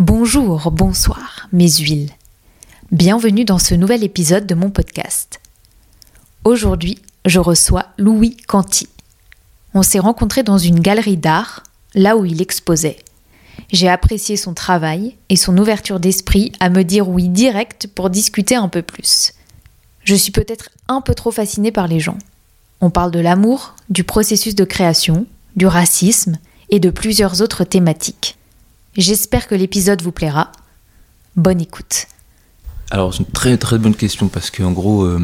Bonjour, bonsoir, mes huiles. Bienvenue dans ce nouvel épisode de mon podcast. Aujourd'hui, je reçois Louis Canty. On s'est rencontrés dans une galerie d'art, là où il exposait. J'ai apprécié son travail et son ouverture d'esprit à me dire oui direct pour discuter un peu plus. Je suis peut-être un peu trop fascinée par les gens. On parle de l'amour, du processus de création, du racisme et de plusieurs autres thématiques. J'espère que l'épisode vous plaira. Bonne écoute. Alors, c'est une très très bonne question parce qu'en gros, euh,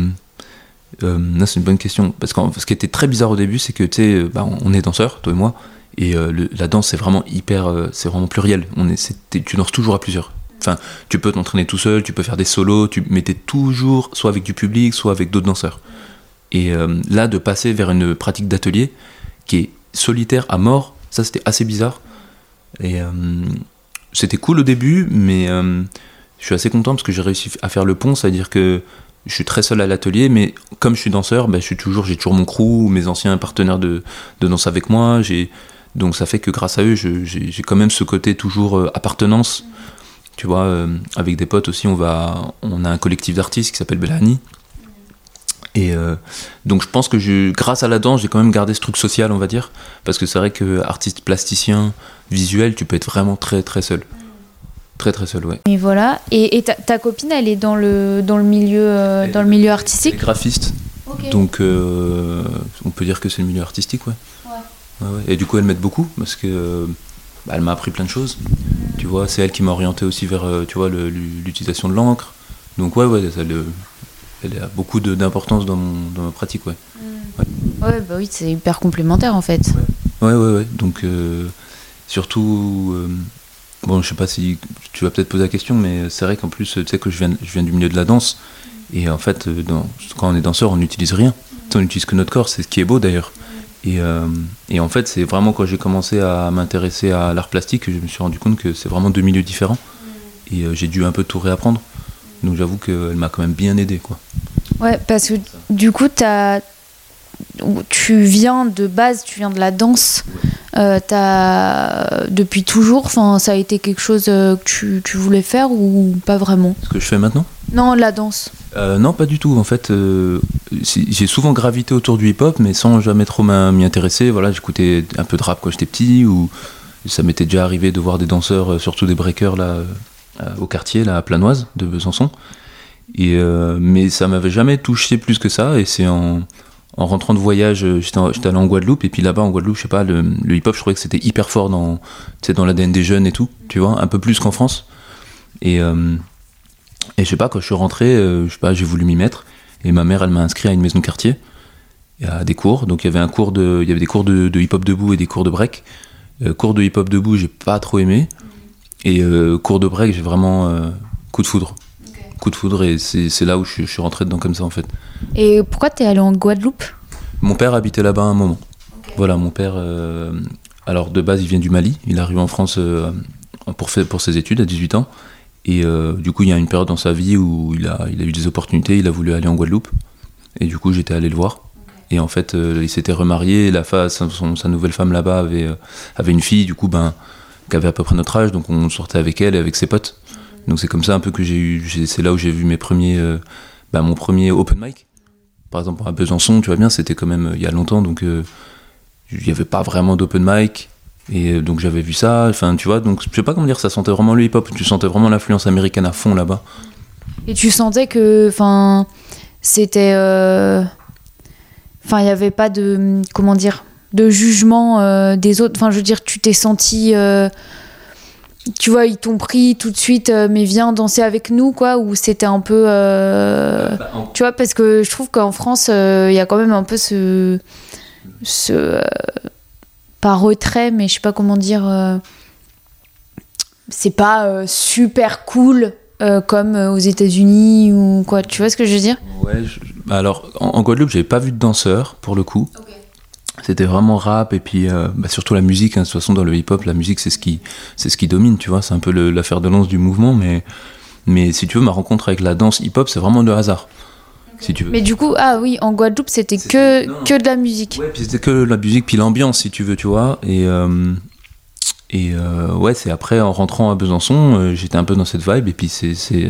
euh, c'est une bonne question. Parce que ce qui était très bizarre au début, c'est que tu sais, bah, on est danseurs, toi et moi, et euh, la danse c'est vraiment hyper, euh, c'est vraiment pluriel. On est, tu danses toujours à plusieurs. Enfin, tu peux t'entraîner tout seul, tu peux faire des solos, tu, mais t'es toujours soit avec du public, soit avec d'autres danseurs. Et euh, là, de passer vers une pratique d'atelier qui est solitaire à mort, ça c'était assez bizarre. Et euh, c'était cool au début, mais euh, je suis assez content parce que j'ai réussi à faire le pont, c'est-à-dire que je suis très seul à l'atelier, mais comme je suis danseur, ben, je suis toujours, j'ai toujours mon crew, mes anciens partenaires de, danse avec moi. J'ai, donc ça fait que grâce à eux, j'ai quand même ce côté toujours euh, appartenance. Tu vois, avec des potes aussi, on va, on a un collectif d'artistes qui s'appelle Bellani. Et euh, donc je pense que je, grâce à la danse, j'ai quand même gardé ce truc social, on va dire, parce que c'est vrai que artiste plasticien, visuel, tu peux être vraiment très très seul, très très seul, ouais. Et voilà. Et, et ta, ta copine, elle est dans le, dans le, milieu, euh, Elle- dans le milieu Elle est artistique graphiste, donc euh, on peut dire que c'est le milieu artistique, ouais. Ouais, ouais. Et du coup, elle m'aide beaucoup parce que bah, elle m'a appris plein de choses. Tu vois, c'est elle qui m'a orienté aussi vers, tu vois, l'utilisation de l'encre. Donc ouais, ouais, elle, elle a beaucoup d'importance dans, mon- dans ma pratique, ouais. Ouais, bah oui, c'est hyper complémentaire en fait. Ouais, ouais, ouais. Donc, euh, surtout, euh, bon, je sais pas si tu vas peut-être poser la question, mais c'est vrai qu'en plus, tu sais que je viens, je viens du milieu de la danse. Et en fait, euh, dans- quand on est danseur, on n'utilise rien. On n'utilise que notre corps, c'est ce qui est beau d'ailleurs. Et, euh, et en fait, c'est vraiment quand j'ai commencé à m'intéresser à l'art plastique que je me suis rendu compte que c'est vraiment deux milieux différents. Et euh, j'ai dû un peu tout réapprendre. Donc j'avoue qu'elle m'a quand même bien aidé, quoi. Ouais, parce que du coup, t'as- tu viens de base, tu viens de la danse. Euh, depuis toujours, ça a été quelque chose euh, que tu, tu voulais faire ou pas vraiment? Ce que je fais maintenant? Non, la danse. Euh, non, pas du tout. En fait, euh, j'ai souvent gravité autour du hip-hop, mais sans jamais trop m'y intéresser. Voilà, j'écoutais un peu de rap quand j'étais petit, ou ça m'était déjà arrivé de voir des danseurs, surtout des breakers là, au quartier, là, à Planoise, de Besançon. Et, euh, mais ça m'avait jamais touché plus que ça. Et c'est en, en rentrant de voyage, euh, j'étais allé en Guadeloupe, et puis là-bas en Guadeloupe, je sais pas, le, hip-hop, je trouvais que c'était hyper fort dans, dans l'ADN des jeunes et tout, tu vois, un peu plus qu'en France. Et, euh, et je sais pas, quand je suis rentré, euh, je sais pas, j'ai voulu m'y mettre. Et ma mère, elle m'a inscrit à une maison de quartier, à des cours. Donc il y avait un cours de, il y avait des cours de, hip-hop debout et des cours de break. Euh, cours de hip-hop debout, j'ai pas trop aimé. Et euh, cours de break, j'ai vraiment euh, coup de foudre. Coup de foudre, et c'est là où je, suis- je suis rentré dedans comme ça en fait. Et pourquoi t'es allé en Guadeloupe? Mon père habitait là-bas un moment. Voilà, mon père, euh, alors de base, il vient du Mali. Il arrive en France euh, pour, faire, pour ses études à 18 ans. Et euh, du coup, il y a une période dans sa vie où il a, il a eu des opportunités. Il a voulu aller en Guadeloupe. Et du coup, j'étais allé le voir. Et en fait, euh, il s'était remarié. La fa- sa, son- sa nouvelle femme là-bas avait, euh, avait une fille, du coup, ben, qui avait à peu près notre âge. Donc on sortait avec elle et avec ses potes. Donc c'est comme ça un peu que j'ai eu. C'est là où j'ai vu mes premiers, euh, ben, mon premier open mic par exemple à Besançon, tu vois bien, c'était quand même euh, il y a longtemps, donc euh, il n'y avait pas vraiment d'open mic. Et euh, donc j'avais vu ça, enfin tu vois, donc je sais pas comment dire, ça sentait vraiment le hip-hop, tu sentais vraiment l'influence américaine à fond là-bas. Et tu sentais que, enfin, c'était, euh, enfin, il n'y avait pas de, comment dire, de jugement euh, des autres. Enfin, je veux dire, tu t'es senti, euh, tu vois, ils t'ont pris tout de suite, euh, mais viens danser avec nous, quoi. Ou c'était un peu, euh, tu vois, parce que je trouve qu'en France, il y a quand même un peu ce, ce, pas retrait, mais je sais pas comment dire. c'est pas super cool euh, comme aux États-Unis ou quoi. Tu vois ce que je veux dire? Ouais, je- bah alors en, en Guadeloupe, j'avais pas vu de danseur pour le coup. C'était vraiment rap et puis euh, bah, surtout la musique. hein. De toute façon, dans le hip-hop, la musique c'est ce qui c'est ce qui domine, tu vois. C'est un peu l'affaire de lance du mouvement, mais mais si tu veux, ma rencontre avec la danse hip-hop, c'est vraiment de hasard. Si tu veux. Mais du coup, ah oui, en Guadeloupe, c'était que, Non, non. que de la musique. Ouais, puis c'était que la musique, puis l'ambiance, si tu veux, tu vois. Et, euh, Et euh, ouais, c'est après, en rentrant à Besançon, euh, j'étais un peu dans cette vibe. Et puis, c'est, c'est,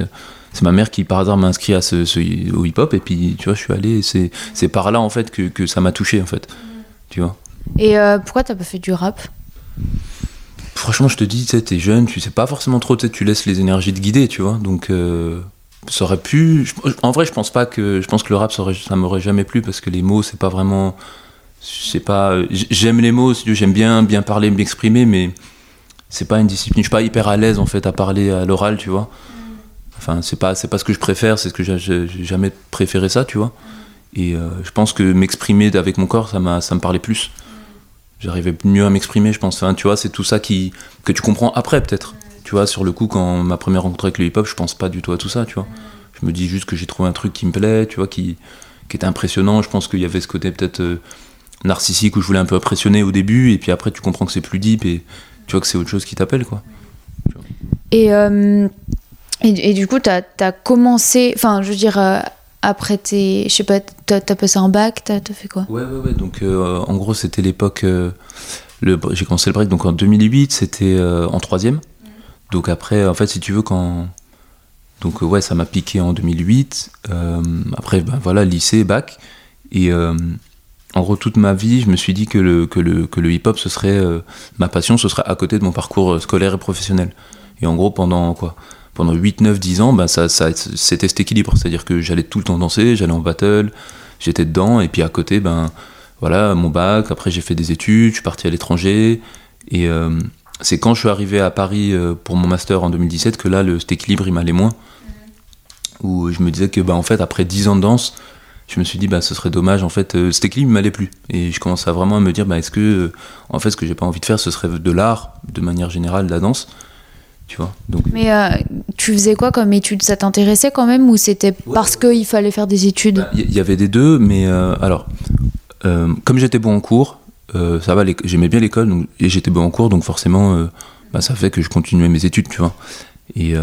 c'est ma mère qui, par hasard, m'a inscrit à ce, ce- au hip-hop. Et puis, tu vois, je suis allé. C'est, c'est par là, en fait, que, que ça m'a touché, en fait. Tu vois. Et euh, pourquoi t'as pas fait du rap? Franchement, je te dis, tu sais, t'es jeune, tu sais pas forcément trop, tu sais, laisses les énergies te guider, tu vois. Donc, euh, ça aurait pu. je- en vrai, je pense pas que. Je pense que le rap, ça, aurait- ça m'aurait jamais plu parce que les mots, c'est pas vraiment. C'est pas. j- J'aime les mots, j'aime bien, bien parler, m'exprimer, mais c'est pas une discipline. Je suis pas hyper à l'aise, en fait, à parler à l'oral, tu vois. Enfin, c'est pas, c'est pas ce que je préfère, c'est ce que j'ai jamais préféré ça, tu vois. Et euh, je pense que m'exprimer avec mon corps, ça, ça me parlait plus. J'arrivais mieux à m'exprimer, je pense. Tu vois, c'est tout ça qui, que tu comprends après, peut-être. Tu vois, sur le coup, quand ma première rencontre avec le hip-hop, je pense pas du tout à tout ça, tu vois. Je me dis juste que j'ai trouvé un truc qui me plaît, tu vois, qui, qui était impressionnant. Je pense qu'il y avait ce côté peut-être euh, narcissique où je voulais un peu impressionner au début, et puis après, tu comprends que c'est plus deep et tu vois que c'est autre chose qui t'appelle, quoi. Et, euh, et, du coup, t'as as commencé, enfin, je veux dire, après tes. Je sais pas, t'as as passé un bac, t'as as fait quoi? Ouais, ouais, ouais. Donc, euh, en gros, c'était l'époque. euh, j'ai commencé le break donc en 2008, c'était euh, en troisième. Donc après, en fait, si tu veux, quand. Donc, ouais, ça m'a piqué en 2008. Euh, après, ben voilà, lycée, bac. Et en gros, toute ma vie, je me suis dit que le, que le, que le hip-hop, ce serait. ma passion, ce serait à côté de mon parcours scolaire et professionnel. Et en gros, pendant quoi pendant 8, 9, 10 ans, ben ça, ça, c'était cet équilibre. C'est-à-dire que j'allais tout le temps danser, j'allais en battle, j'étais dedans, et puis à côté, ben voilà, mon bac, après j'ai fait des études, je suis parti à l'étranger, et euh, c'est quand je suis arrivé à Paris euh, pour mon master en 2017 que là, le, cet équilibre, il m'allait moins. Où je me disais que, ben, en fait, après 10 ans de danse, je me suis dit, bah, ce serait dommage, en fait, euh, cet équilibre, il m'allait plus. Et je commençais vraiment à me dire, bah, est-ce que, en fait, ce que j'ai pas envie de faire, ce serait de l'art, de manière générale, de la danse, tu vois. Donc, Mais euh, tu faisais quoi comme études Ça t'intéressait quand même ou c'était parce qu'il fallait faire des études? Bah, Il y, y avait des deux, mais euh, alors, euh, comme j'étais bon en cours, ça va, j'aimais bien l'école donc- et j'étais bon en cours, donc forcément, bah, ça fait que je continuais mes études, tu vois. Et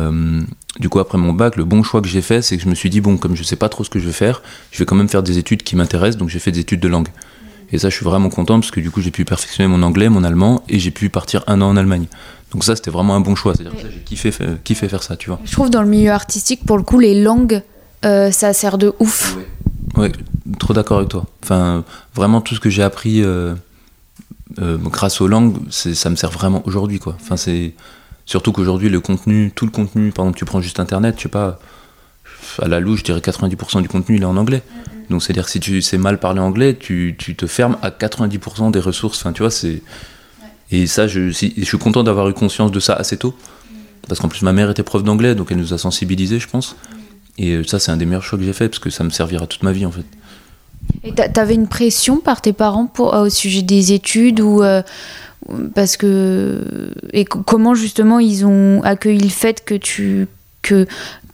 du coup, après mon bac, le bon choix que j'ai fait, c'est que je me suis dit, bon, comme je sais pas trop ce que je vais faire, je vais quand même faire des études qui m'intéressent, donc j'ai fait des études de langue. Et ça, je suis vraiment content parce que du coup, j'ai pu perfectionner mon anglais, mon allemand, et j'ai pu partir un an en Allemagne. Donc ça, c'était vraiment un bon choix. C'est-à-dire que j'ai kiffé, kiffé faire ça, tu vois. Je trouve dans le milieu artistique, pour le coup, les langues, euh, ça sert de ouf. Ouais, trop d'accord avec toi. Enfin, vraiment tout ce que j'ai appris euh, euh, grâce aux langues, ça me sert vraiment aujourd'hui, quoi. Enfin, c'est surtout qu'aujourd'hui le contenu, tout le contenu, par exemple, tu prends juste Internet, je sais pas, à la louche, je dirais 90% du contenu il est en anglais. Donc c'est à dire que si tu sais mal parler anglais, tu, tu te fermes à 90% des ressources. Enfin, tu vois, c'est et ça, je, si- je suis content d'avoir eu conscience de ça assez tôt, parce qu'en plus ma mère était prof d'anglais, donc elle nous a sensibilisés, je pense. Et euh, ça, c'est un des meilleurs choix que j'ai fait, parce que ça me servira toute ma vie, en fait. Et t'a- t'avais une pression par tes parents pour, euh, au sujet des études ou euh, parce que et co- comment justement ils ont accueilli le fait que tu que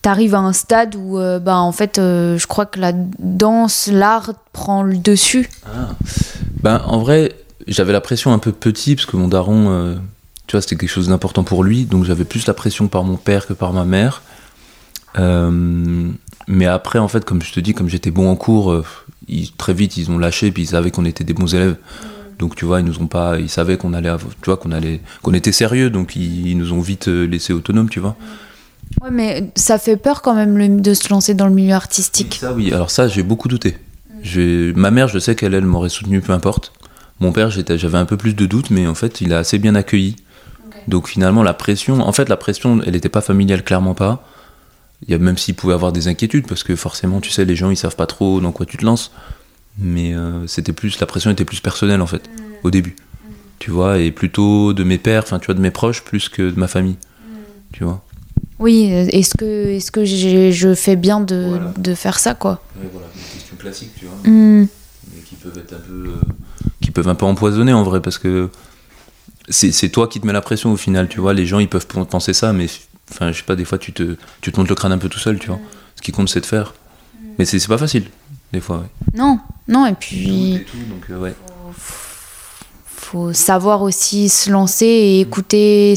t'arrives à un stade où euh, bah en fait euh, je crois que la danse l'art prend le dessus? Ben, en vrai, j'avais la pression un peu petit, parce que mon daron, euh, tu vois, c'était quelque chose d'important pour lui, donc j'avais plus la pression par mon père que par ma mère. Euh, mais après, en fait, comme je te dis, comme j'étais bon en cours, euh, ils- très vite, ils ont lâché, puis ils savaient qu'on était des bons élèves. Donc, tu vois, ils nous ont pas, ils savaient qu'on allait, tu vois, qu'on allait, qu'on était sérieux, donc ils, ils nous ont vite laissés autonomes, tu vois. ouais mais ça fait peur quand même le- de se lancer dans le milieu artistique Ça, oui. Alors ça, j'ai beaucoup douté. J'ai- Ma mère, je sais qu'elle, elle m'aurait soutenu, peu importe. Mon père, j'étais- j'avais un peu plus de doutes, mais en fait, il a assez bien accueilli. Donc finalement, la pression, en fait, la pression, elle n'était pas familiale, clairement pas. Il y a, même s'il pouvait avoir des inquiétudes, parce que forcément, tu sais, les gens, ils savent pas trop dans quoi tu te lances. Mais euh, c'était plus, la pression était plus personnelle, en fait, au début. Tu vois, et plutôt de mes pères, enfin, tu vois, de mes proches, plus que de ma famille. Tu vois. oui est-ce que est-ce que j'ai- je fais bien de, Voilà. de faire ça quoi? Voilà, des questions classiques, tu vois. Mais qui peuvent être un peu euh, qui peuvent un peu empoisonner en vrai parce que c'est c'est toi qui te mets la pression au final tu vois. Les gens ils peuvent penser ça mais enfin je sais pas des fois tu te tu te montes le crâne un peu tout seul tu vois. Ce qui compte c'est de faire. Mais c'est c'est pas facile des fois ouais. non non et puis et tout, donc euh, ouais. faut savoir aussi se lancer et écouter.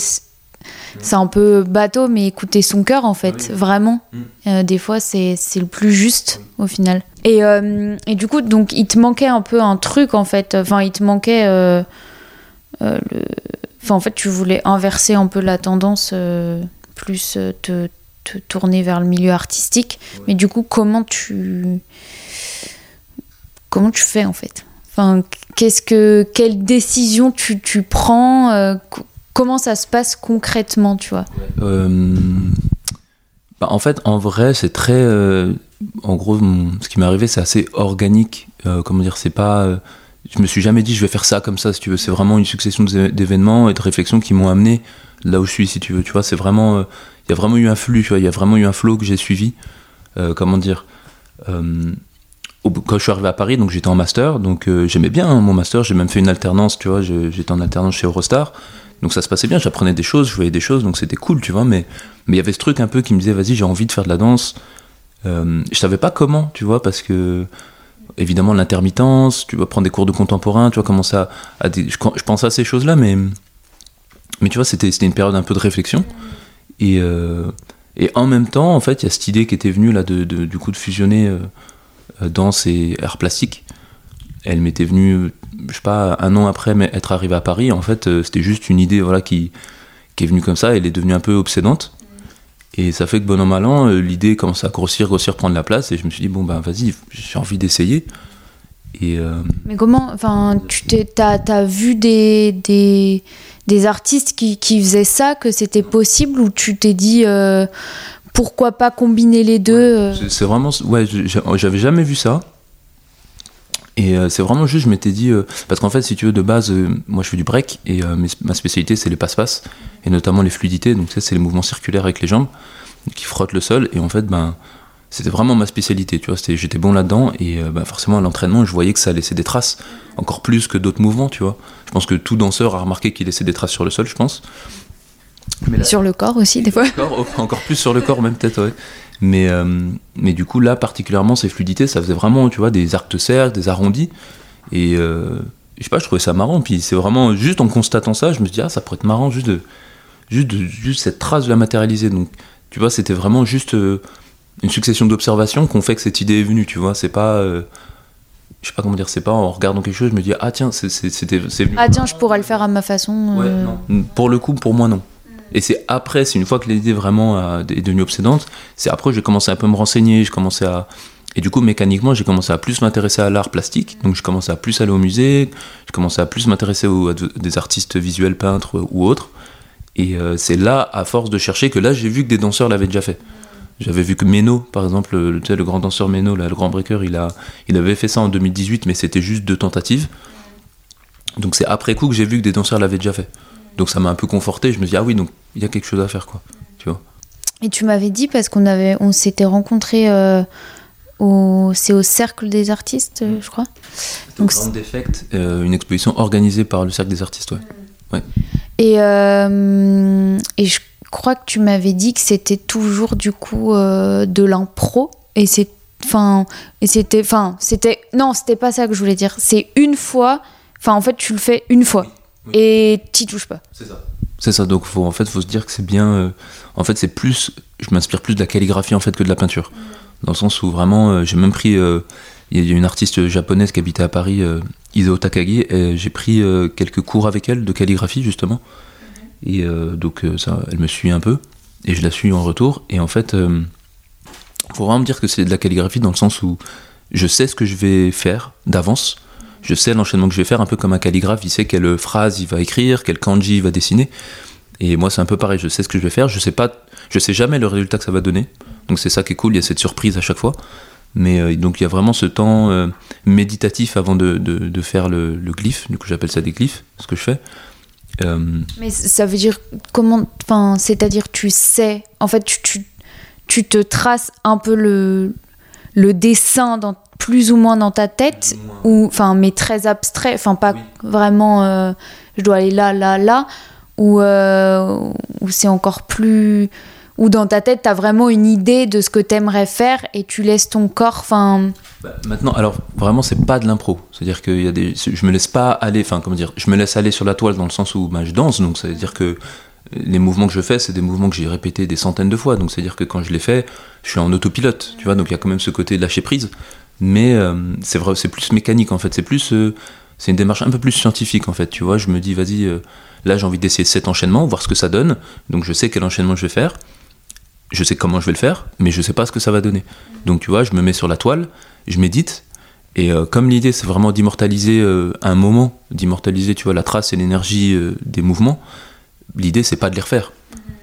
C'est un peu bateau, mais écouter son cœur en fait, Ah oui. vraiment. Mm. Euh, des fois, c'est le plus juste au final. Et, euh, et du coup, donc, il te manquait un peu un truc en fait. Enfin, il te manquait. euh, le... Enfin, en fait, tu voulais inverser un peu la tendance, plus te, te tourner vers le milieu artistique. Mais du coup, comment tu. Comment tu fais en fait? Enfin, qu'est-ce que. Quelle décision tu, tu prends Comment ça se passe concrètement, tu vois Euh, bah, en fait, en vrai, c'est très. euh, en gros, ce qui m'est arrivé, c'est assez organique. Euh, comment dire, c'est pas. euh, je me suis jamais dit, je vais faire ça comme ça, si tu veux. C'est vraiment une succession d'é- d'événements et de réflexions qui m'ont amené là où je suis, si tu veux. Tu vois, c'est vraiment. Il y a vraiment eu un flux, tu vois. Il y a vraiment eu un flow que j'ai suivi. Comment dire quand je suis arrivé à Paris, donc j'étais en master, donc j'aimais bien mon master, j'ai même fait une alternance, tu vois, j'étais en alternance chez Eurostar, donc ça se passait bien, j'apprenais des choses, je voyais des choses, donc c'était cool, tu vois, mais mais il y avait ce truc un peu qui me disait, vas-y, j'ai envie de faire de la danse. Euh, je savais pas comment, tu vois, parce que évidemment l'intermittence, tu vas prendre des cours de contemporain, tu vas commencer à, je, pensais à ces choses-là, mais mais tu vois, c'était une période un peu de réflexion et euh, et en même temps, en fait, il y a cette idée qui était venue là de, du coup de fusionner euh, danse et art plastique. Elle m'était venue, je sais pas, un an après mais être arrivé à Paris. En fait, euh, c'était juste une idée voilà qui qui est venue comme ça. Elle est devenue un peu obsédante. Et ça fait que bon an mal an, euh, l'idée commence à grossir, grossir, prendre la place. Et je me suis dit bon ben vas-y, j'ai envie d'essayer. Et euh, Mais comment, enfin, tu t'es, t'as, t'as vu des, des, des artistes qui, qui faisaient ça, que c'était possible, ou tu t'es dit pourquoi pas combiner les deux C'est- C'est vraiment. Ouais, j'avais jamais vu ça. Et euh, c'est vraiment juste, je m'étais dit. euh, parce qu'en fait, si tu veux, de base, euh, moi je fais du break et mes- ma spécialité c'est les passe-passe et notamment les fluidités. Donc, sais, c'est les mouvements circulaires avec les jambes qui frottent le sol. Et en fait, ben. C'était vraiment ma spécialité, tu vois, j'étais bon là-dedans et ben, forcément à l'entraînement je voyais que ça laissait des traces, encore plus que d'autres mouvements, tu vois. Je pense que tout danseur a remarqué qu'il laissait des traces sur le sol, je pense. Mais là- sur le corps aussi, des fois encore, encore plus sur le corps même peut-être ouais. Mais euh, mais du coup là particulièrement ces fluidités ça faisait vraiment tu vois des arcs de cercle des arrondis et euh, je sais pas je trouvais ça marrant puis c'est vraiment juste en constatant ça je me suis dit ah ça pourrait être marrant juste de juste de- juste cette trace de la matérialiser donc tu vois c'était vraiment juste euh, une succession d'observations qu'on fait que cette idée est venue tu vois c'est pas euh, je sais pas comment dire c'est pas en regardant quelque chose je me dis ah tiens c'était Ah tiens, je pourrais le faire à ma façon. Ouais, non. Pour le coup, pour moi, non. Et c'est après, c'est une fois que l'idée vraiment a- est devenue obsédante, c'est après que j'ai commencé un peu à me renseigner, j'ai commencé à... Et du coup, mécaniquement, j'ai commencé à plus m'intéresser à l'art plastique, donc je commençais à plus aller au musée, j'ai commencé à plus m'intéresser à de- des artistes visuels, peintres ou autres. Et euh, c'est là, à force de chercher, que là, j'ai vu que des danseurs l'avaient déjà fait. J'avais vu que Meno, par exemple, le, grand danseur Meno, le grand breaker, il, a, il avait fait ça en 2018, mais c'était juste deux tentatives. Donc c'est après coup que j'ai vu que des danseurs l'avaient déjà fait. Donc ça m'a un peu conforté. Je me dis ah oui donc il y a quelque chose à faire quoi. Tu vois. Et tu m'avais dit parce qu'on avait, on s'était rencontrés euh, au, c'est au cercle des artistes, euh, je crois. Donc, Grand Defect, euh, une exposition organisée par le cercle des artistes. Ouais. Et, euh, et je crois que tu m'avais dit que c'était toujours du coup euh, de l'impro. Et c'est. Enfin. Et c'était. Enfin, c'était. Non, c'était pas ça que je voulais dire. C'est une fois. Enfin, en fait, tu le fais une fois. Oui. Et t'y touches pas. C'est ça. C'est ça. Donc faut, en fait faut se dire que c'est bien. euh, en fait c'est plus. Je m'inspire plus de la calligraphie en fait que de la peinture. Dans le sens où vraiment euh, j'ai même pris. euh, Il y a une artiste japonaise qui habitait à Paris, euh, Isao Takagi, et j'ai pris euh, quelques cours avec elle de calligraphie justement. Et euh, donc euh, ça, elle me suit un peu et je la suis en retour. Et en fait, euh, faut vraiment me dire que c'est de la calligraphie dans le sens où je sais ce que je vais faire d'avance. Je sais l'enchaînement que je vais faire, un peu comme un calligraphe, il sait quelle phrase il va écrire, quel kanji il va dessiner. Et moi, c'est un peu pareil, je sais ce que je vais faire, je sais pas, je sais jamais le résultat que ça va donner. Donc c'est ça qui est cool, il y a cette surprise à chaque fois. Mais euh, donc il y a vraiment ce temps euh, méditatif avant de, faire le, le glyphe, du coup j'appelle ça des glyphes, ce que je fais. Euh, Mais ça veut dire comment. Enfin, c'est-à-dire, tu sais. En fait, tu te traces un peu le, le dessin dans, plus ou moins dans ta tête. ou enfin mais très abstrait enfin pas Oui. vraiment euh, je dois aller là là là ou euh, ou c'est encore plus ou dans ta tête t'as vraiment une idée de ce que t'aimerais faire et tu laisses ton corps enfin Bah, maintenant, alors vraiment, c'est pas de l'impro. C'est-à-dire que y a des, je me laisse pas aller, enfin comment dire, je me laisse aller sur la toile dans le sens où bah, je danse, donc ça veut dire que les mouvements que je fais, c'est des mouvements que j'ai répétés des centaines de fois. Donc c'est à dire que quand je les fais, je suis en autopilote, tu vois. Donc il y a quand même ce côté de lâcher prise, mais euh, c'est vrai, c'est plus mécanique en fait. C'est plus, euh, c'est une démarche un peu plus scientifique en fait, tu vois. Je me dis, vas-y, euh, là j'ai envie d'essayer cet enchaînement, voir ce que ça donne. Donc je sais quel enchaînement je vais faire, je sais comment je vais le faire, mais je sais pas ce que ça va donner. Donc tu vois, je me mets sur la toile, je médite, et comme l'idée c'est vraiment d'immortaliser un moment, d'immortaliser, tu vois, la trace et l'énergie des mouvements, l'idée c'est pas de les refaire.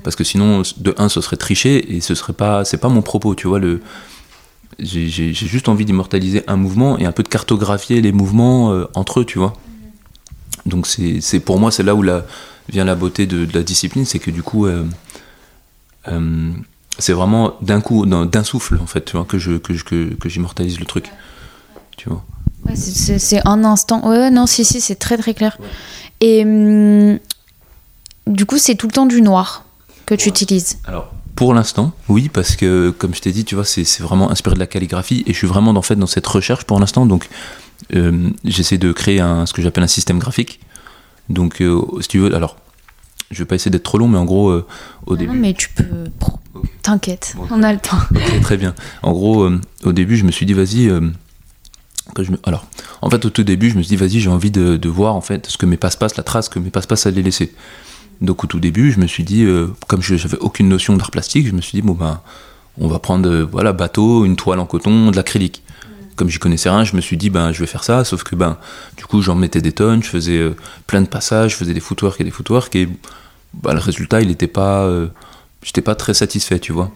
Parce que sinon, de un, ce serait tricher et ce serait pas, c'est pas mon propos, tu vois. Le, j'ai juste envie d'immortaliser un mouvement et un peu de cartographier les mouvements euh, entre eux, tu vois. Donc c'est pour moi c'est là où la, vient la beauté de, la discipline, c'est que du coup euh, euh, c'est vraiment d'un coup, d'un souffle en fait, tu vois, que je que, que, que j'immortalise le truc, tu vois. Ouais, c'est un instant. Ouais, non, si si, c'est très très clair. Et hum, du coup, c'est tout le temps du noir que tu utilises. Alors pour l'instant, oui, parce que comme je t'ai dit, tu vois, c'est vraiment inspiré de la calligraphie et je suis vraiment dans, fait, dans cette recherche pour l'instant. Donc, euh, j'essaie de créer un, ce que j'appelle un système graphique. Donc, euh, si tu veux, alors, je vais pas essayer d'être trop long, mais en gros, euh, au début. Non, mais tu peux. T'inquiète, on a le temps. Ok, très bien. En gros, au début, je me suis dit, vas-y. Je me... Alors, en fait, au tout début, je me suis dit, vas-y, j'ai envie de, de, voir en fait ce que mes passe-passe, la trace que mes passe-passe allaient laisser. Donc au tout début, je me suis dit, euh, comme je n'avais aucune notion d'art plastique, je me suis dit, bon ben, on va prendre euh, voilà, bateau, une toile en coton, de l'acrylique. Comme j'y connaissais rien, je me suis dit, ben, je vais faire ça, sauf que ben, du coup, j'en mettais des tonnes, je faisais euh, plein de passages, je faisais des footwork et des footwork, et ben, le résultat, il n'était pas. J'étais pas très satisfait, tu vois.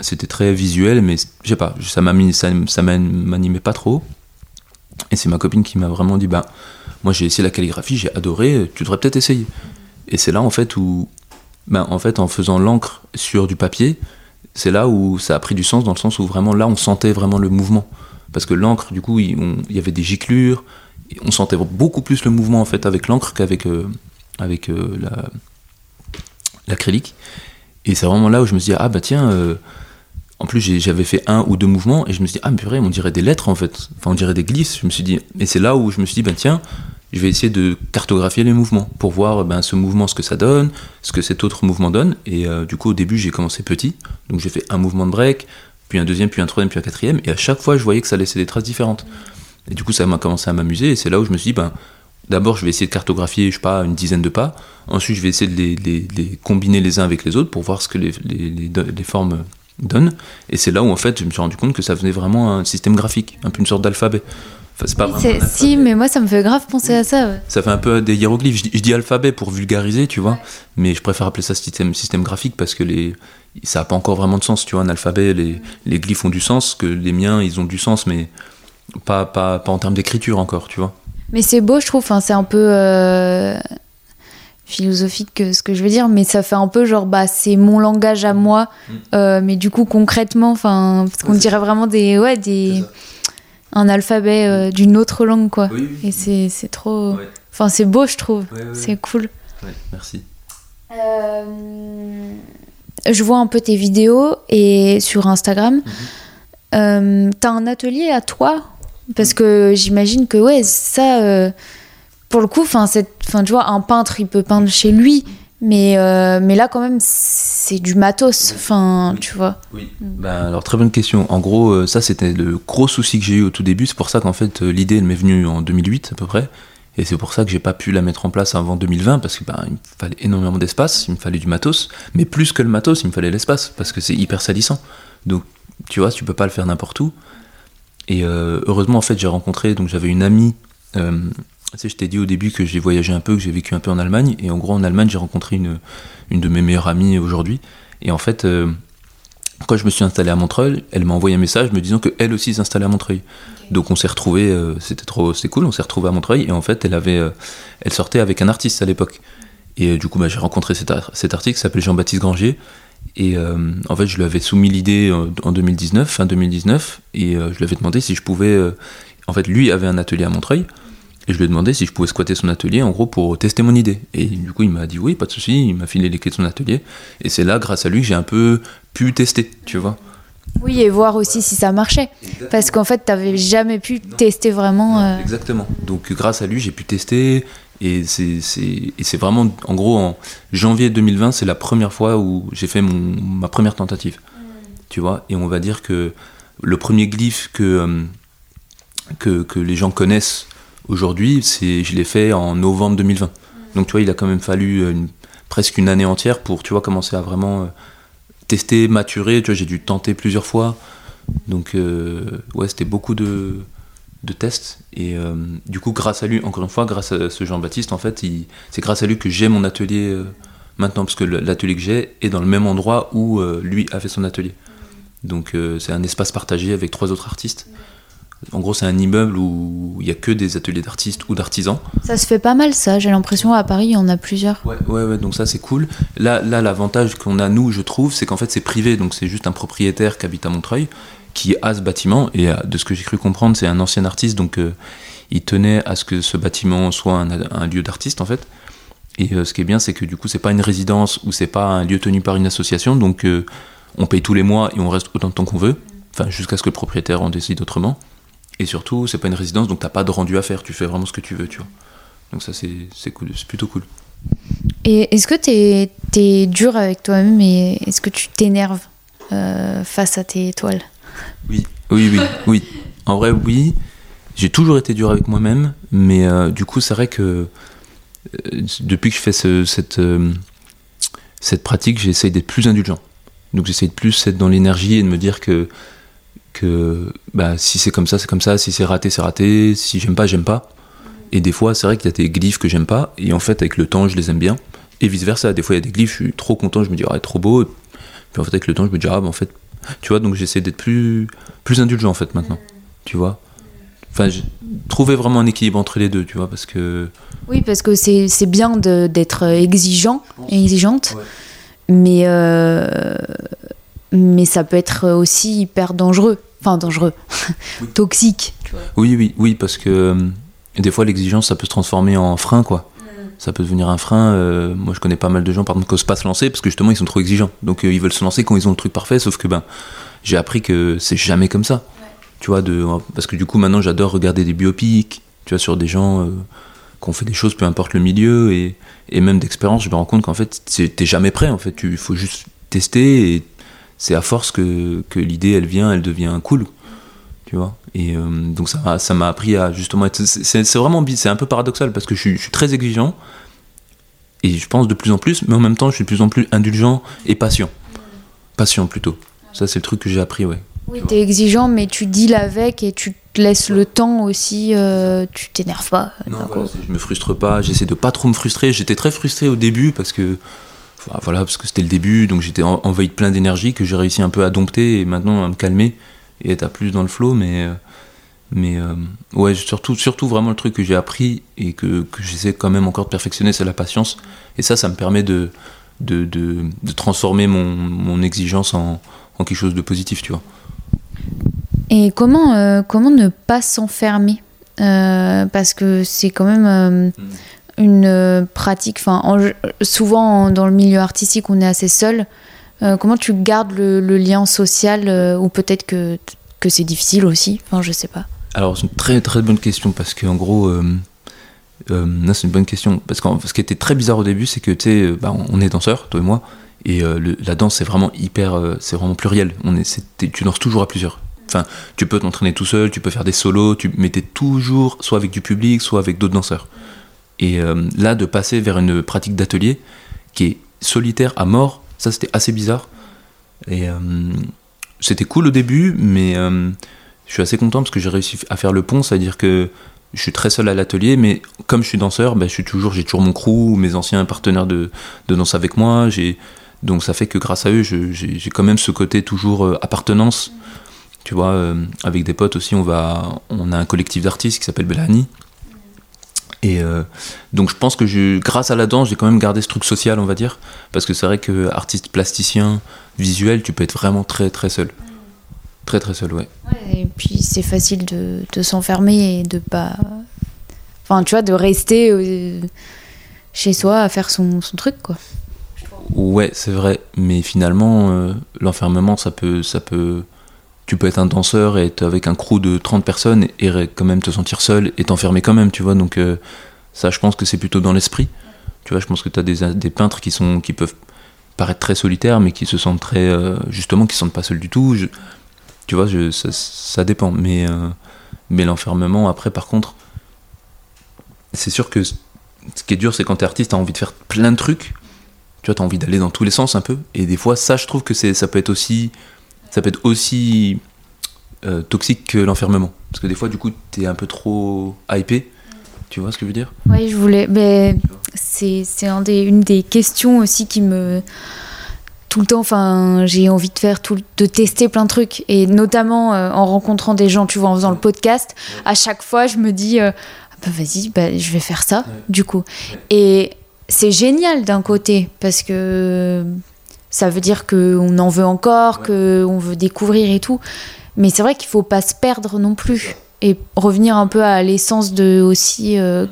C'était très visuel, mais je sais pas, ça m'animait pas trop. Et c'est ma copine qui m'a vraiment dit, ben, moi j'ai essayé la calligraphie, j'ai adoré, tu devrais peut-être essayer. Et c'est là en fait où, ben, en fait, en faisant l'encre sur du papier, c'est là où ça a pris du sens dans le sens où vraiment là on sentait vraiment le mouvement. Parce que l'encre, du coup, il, y avait des giclures, on sentait beaucoup plus le mouvement en fait avec l'encre qu'avec euh, avec euh, la l'acrylique. Et c'est vraiment là où je me suis dit ah bah tiens. Euh, en plus, j'avais fait un ou deux mouvements et je me suis dit, ah, purée, on dirait des lettres en fait. Enfin, on dirait des glisses. Je me suis dit, et c'est là où je me suis dit, ben tiens, je vais essayer de cartographier les mouvements pour voir ben, ce mouvement, ce que ça donne, ce que cet autre mouvement donne. Et euh, du coup, au début, j'ai commencé petit. Donc, j'ai fait un mouvement de break, puis un deuxième, puis un troisième, puis un quatrième. Et à chaque fois, je voyais que ça laissait des traces différentes. Et du coup, ça m'a commencé à m'amuser. Et c'est là où je me suis dit, ben, d'abord, je vais essayer de cartographier, je sais pas, une dizaine de pas. Ensuite, je vais essayer de les, combiner les uns avec les autres pour voir ce que les, les formes donnent. Et c'est là où, en fait, je me suis rendu compte que ça venait vraiment un système graphique, un peu une sorte d'alphabet si, mais moi ça me fait grave penser à ça. Ça fait un peu des hiéroglyphes. Je, dis alphabet pour vulgariser, tu vois, mais je préfère appeler ça système, système graphique parce que les, ça n'a pas encore vraiment de sens, tu vois. Un alphabet, les, les glyphes ont du sens, que les miens ils ont du sens, mais pas, pas, pas en termes d'écriture encore, tu vois. Mais c'est beau, je trouve, enfin, c'est un peu euh, philosophique que ce que je veux dire, mais ça fait un peu genre, bah, c'est mon langage à moi, mm. euh, mais du coup, concrètement, enfin, parce qu'on dirait vraiment des. Ouais, des un alphabet euh, d'une autre langue, quoi. Et c'est trop. Enfin, c'est beau, je trouve. c'est cool. merci. Euh, je vois un peu tes vidéos et sur Instagram. Mhm. Euh, t'as un atelier à toi? Parce que j'imagine que, ouais, ça. pour le coup, enfin, tu vois, un peintre, il peut peindre chez lui. Mais, euh, mais là, quand même, c'est du matos, enfin, tu vois. Oui. Ben, alors, très bonne question. En gros, euh, ça, c'était le gros souci que j'ai eu au tout début. C'est pour ça qu'en fait, euh, l'idée, elle m'est venue en 2008 à peu près. Et c'est pour ça que j'ai pas pu la mettre en place avant 2020, parce qu'il ben, il me fallait énormément d'espace, il me fallait du matos. Mais plus que le matos, il me fallait l'espace, parce que c'est hyper salissant. Donc, tu vois, tu peux pas le faire n'importe où. Et heureusement, en fait, j'ai rencontré, donc j'avais une amie je t'ai dit au début que j'ai voyagé un peu, que j'ai vécu un peu en Allemagne. Et en gros, en Allemagne, j'ai rencontré une, une de mes meilleures amies aujourd'hui. Et en fait, euh, quand je me suis installé à Montreuil, elle m'a envoyé un message me disant qu'elle aussi s'installait à Montreuil. Donc on s'est retrouvés, euh, c'était trop, c'était cool, on s'est retrouvés à Montreuil. Et en fait, elle avait, euh, elle sortait avec un artiste à l'époque. Et du coup, bah, j'ai rencontré cet, cet artiste qui s'appelait Jean-Baptiste Granger. Et en fait, je lui avais soumis l'idée en 2019, fin 2019, et je lui avais demandé si je pouvais. en fait, lui avait un atelier à Montreuil. Et je lui ai demandé si je pouvais squatter son atelier, en gros, pour tester mon idée. Et du coup, il m'a dit oui, pas de souci, il m'a filé les clés de son atelier. Et c'est là, grâce à lui, que j'ai un peu pu tester, tu vois. Oui, et voir aussi si ça marchait. Parce qu'en fait, tu n'avais jamais pu tester vraiment. Euh, exactement. Donc, grâce à lui, j'ai pu tester. Et c'est vraiment, en gros, en janvier 2020, c'est la première fois où j'ai fait mon, ma première tentative. Mm. Tu vois Et on va dire que le premier glyphe que, euh, que, que les gens connaissent Aujourd'hui, je l'ai fait en novembre 2020. Donc tu vois, il a quand même fallu une, presque une année entière pour, tu vois, commencer à vraiment tester, maturer. J'ai dû tenter plusieurs fois. Donc ouais, c'était beaucoup de, tests. Et du coup, grâce à lui, encore une fois, grâce à ce Jean-Baptiste, en fait, c'est grâce à lui que j'ai mon atelier maintenant, parce que l'atelier que j'ai est dans le même endroit où euh, lui a fait son atelier. Donc euh, c'est un espace partagé avec trois autres artistes. En gros, c'est un immeuble où il n'y a que des ateliers d'artistes ou d'artisans. Ça se fait pas mal, ça. J'ai l'impression à Paris, il y en a plusieurs. Ouais, ouais, ouais donc ça, c'est cool. Là, là l'avantage qu'on a, nous, je trouve, c'est qu'en fait, c'est privé. Donc c'est juste un propriétaire qui habite à Montreuil qui a ce bâtiment. Et euh, de ce que j'ai cru comprendre, c'est un ancien artiste. Donc il tenait à ce que ce bâtiment soit un, un lieu d'artiste, en fait. Et euh, ce qui est bien, c'est que du coup, c'est pas une résidence ou c'est pas un lieu tenu par une association, donc euh, on paye tous les mois et on reste autant de temps qu'on veut, enfin jusqu'à ce que le propriétaire en décide autrement. Et surtout, c'est pas une résidence, donc t'as pas de rendu à faire, tu fais vraiment ce que tu veux, tu vois. Donc ça, c'est cool, c'est plutôt cool. Et est-ce que t'es es dur avec toi-même et est-ce que tu t'énerves euh, face à tes toiles? Oui, oui, oui, oui. En vrai, oui. J'ai toujours été dur avec moi-même, mais du coup, c'est vrai que euh, depuis que je fais cette, euh, cette pratique, j'essaye d'être plus indulgent. Donc j'essaye de plus être dans l'énergie et de me dire que, que bah, si c'est comme ça, c'est comme ça, si c'est raté, c'est raté, si j'aime pas, j'aime pas. Et des fois, c'est vrai qu'il y a des glyphes que j'aime pas, et en fait, avec le temps, je les aime bien. Et vice versa, des fois, il y a des glyphes, je suis trop content, je me dis, ah, trop beau. Puis en fait, avec le temps, je me dis, ah, bah, en fait, tu vois, donc j'essaie d'être plus, plus indulgent, en fait, maintenant. Tu vois Enfin, trouver vraiment un équilibre entre les deux, tu vois, parce que. Oui, parce que c'est bien d'être exigeant et exigeante, mais, euh, mais ça peut être aussi hyper dangereux, enfin dangereux, toxique. Oui, oui, oui, parce que euh, des fois l'exigence ça peut se transformer en frein, quoi. Mm. Ça peut devenir un frein. Euh, moi, je connais pas mal de gens, par exemple, qui n'osent pas se lancer parce que justement ils sont trop exigeants. Donc ils veulent se lancer quand ils ont le truc parfait, sauf que ben, j'ai appris que c'est jamais comme ça tu vois, de, parce que du coup maintenant j'adore regarder des biopics, tu vois, sur des gens euh, qui ont fait des choses, peu importe le milieu, et, et même d'expérience, je me rends compte qu'en fait, t'es jamais prêt, en fait, il faut juste tester, et c'est à force que, que l'idée, elle vient, elle devient cool, tu vois. Et euh, donc ça, ça m'a appris à justement être... C'est vraiment, c'est un peu paradoxal, parce que je suis, je suis très exigeant, et je pense de plus en plus, mais en même temps, je suis de plus en plus indulgent et patient. Patient plutôt. Ça, c'est le truc que j'ai appris, ouais. Oui, t'es exigeant, mais tu deals avec et tu te laisses le temps aussi, euh, tu t'énerves pas. Non, je me frustre pas, j'essaie de pas trop me frustrer. J'étais très frustré au début parce que voilà, parce que c'était le début, donc j'étais envahi de plein d'énergie que j'ai réussi un peu à dompter et maintenant à me calmer et être à plus dans le flow. Mais, euh, mais euh, ouais, surtout, surtout vraiment le truc que j'ai appris et que, que j'essaie quand même encore de perfectionner, c'est la patience. Et ça, ça me permet de, de, de, de transformer mon, mon exigence en, en quelque chose de positif, tu vois. Et comment, euh, comment ne pas s'enfermer? Euh, Parce que c'est quand même euh, mm. Une pratique, enfin, souvent dans le milieu artistique, on est assez seul. comment tu gardes le, lien social ou peut-être que, que c'est difficile aussi? Enfin, je sais pas. Alors, c'est une très très bonne question parce qu'en gros, c'est une bonne question. Parce que ce qui était très bizarre au début, c'est que tu bah, on est danseurs, toi et moi, et la danse, c'est vraiment hyper, c'est vraiment pluriel. On est, tu danses toujours à plusieurs. Enfin, tu peux t'entraîner tout seul, tu peux faire des solos, tu mettais toujours soit avec du public, soit avec d'autres danseurs. Et euh, là, de passer vers une pratique d'atelier qui est solitaire à mort, ça c'était assez bizarre. Et euh, c'était cool au début, mais euh, je suis assez content parce que j'ai réussi à faire le pont, c'est-à-dire que je suis très seul à l'atelier, mais comme je suis danseur, suis toujours, j'ai toujours mon crew, mes anciens partenaires de, danse avec moi. Donc ça fait que grâce à eux, j'ai quand même ce côté toujours appartenance tu vois, avec des potes aussi, on, va, on a un collectif d'artistes qui s'appelle Bellani. Et euh, donc je pense que je, grâce à la danse, j'ai quand même gardé ce truc social, on va dire. Parce que c'est vrai que artiste plasticien, visuel, tu peux être vraiment très très seul. Très très seul, ouais. ouais et puis c'est facile de, de s'enfermer et de pas. Enfin, tu vois, de rester euh, chez soi à faire son, son truc, quoi. Ouais, c'est vrai. Mais finalement, l'enfermement, ça peut, ça peut tu peux être un danseur et être avec un crew de 30 personnes et, quand même te sentir seul et t'enfermer quand même, tu vois. Donc euh, ça, je pense que c'est plutôt dans l'esprit. Tu vois, je pense que tu as des, des, peintres qui, sont, qui peuvent paraître très solitaires, mais qui se sentent très... Euh, justement, qui se sentent pas seuls du tout. tu vois, je, ça, ça, dépend. Mais, euh, mais l'enfermement, après, par contre, c'est sûr que ce qui est dur, c'est quand t'es artiste, t'as envie de faire plein de trucs. Tu vois, t'as envie d'aller dans tous les sens un peu. Et des fois, ça, je trouve que ça peut être aussi, ça peut être aussi euh, toxique que l'enfermement. Parce que des fois, du coup, t'es un peu trop hypé. Tu vois ce que je veux dire? Oui, je voulais. Mais c'est, c'est un des, une des questions aussi qui me. Tout le temps, enfin, j'ai envie de faire tout, de tester plein de trucs. Et notamment euh, en rencontrant des gens, tu vois, en faisant le podcast, à chaque fois, je me dis, euh, ah bah, vas-y, bah, je vais faire ça, du coup. Et c'est génial d'un côté, parce que ça veut dire qu'on en veut encore, qu'on veut découvrir et tout. Mais c'est vrai qu'il faut pas se perdre non plus. Et revenir un peu à l'essence de aussi euh,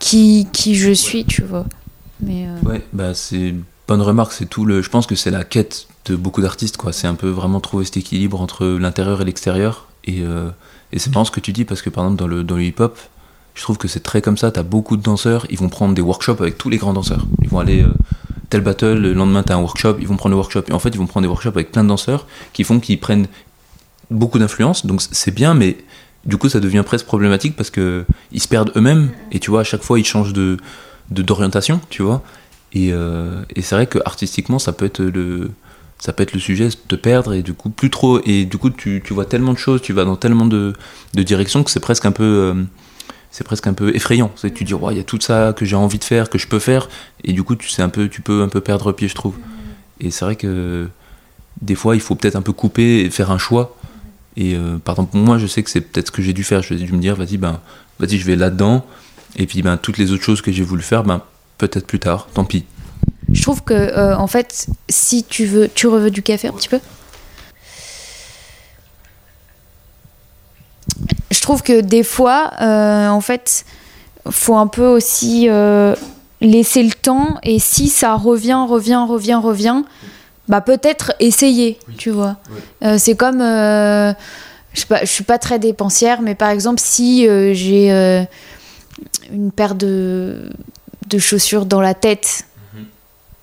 qui, qui je suis, tu vois. Mais, euh, Ouais, bah c'est bonne remarque. C'est tout le. Je pense que c'est la quête de beaucoup d'artistes, quoi. C'est un peu vraiment trouver cet équilibre entre l'intérieur et l'extérieur. Et, euh, et c'est marrant ce que tu dis parce que par exemple dans le dans le hip-hop, je trouve que c'est très comme ça. T'as beaucoup de danseurs, ils vont prendre des workshops avec tous les grands danseurs. Ils vont aller euh, tel battle, le lendemain t'as un workshop, ils vont prendre le workshop. Et en fait, ils vont prendre des workshops avec plein de danseurs qui font qu'ils prennent beaucoup d'influence. Donc c'est bien, mais du coup ça devient presque problématique parce que ils se perdent eux-mêmes. Et tu vois, à chaque fois ils changent de de- d'orientation, tu vois. Et, euh, et c'est vrai que artistiquement ça peut être le sujet, te perdre et du coup plus trop et du coup tu, vois tellement de choses, tu vas dans tellement de, de directions que c'est presque un peu euh, c'est presque un peu effrayant. C'est tu dis ouais, il y a tout ça que j'ai envie de faire, que je peux faire et du coup tu sais un peu tu peux un peu perdre pied je trouve. Et c'est vrai que des fois il faut peut-être un peu couper et faire un choix. Et euh, par exemple moi je sais que c'est peut-être ce que j'ai dû faire, j'ai dû me dire vas-y ben vas-y je vais là-dedans et puis ben toutes les autres choses que j'ai voulu faire ben peut-être plus tard, tant pis. Je trouve que, euh, en fait, si tu veux. Tu reveux du café un petit peu? Je trouve que des fois, euh, en fait, faut un peu aussi euh, laisser le temps et si ça revient, revient, revient, revient, bah peut-être essayer, tu vois. Euh, c'est comme. je sais pas, je suis pas très dépensière, mais par exemple, si j'ai une paire de, de chaussures dans la tête,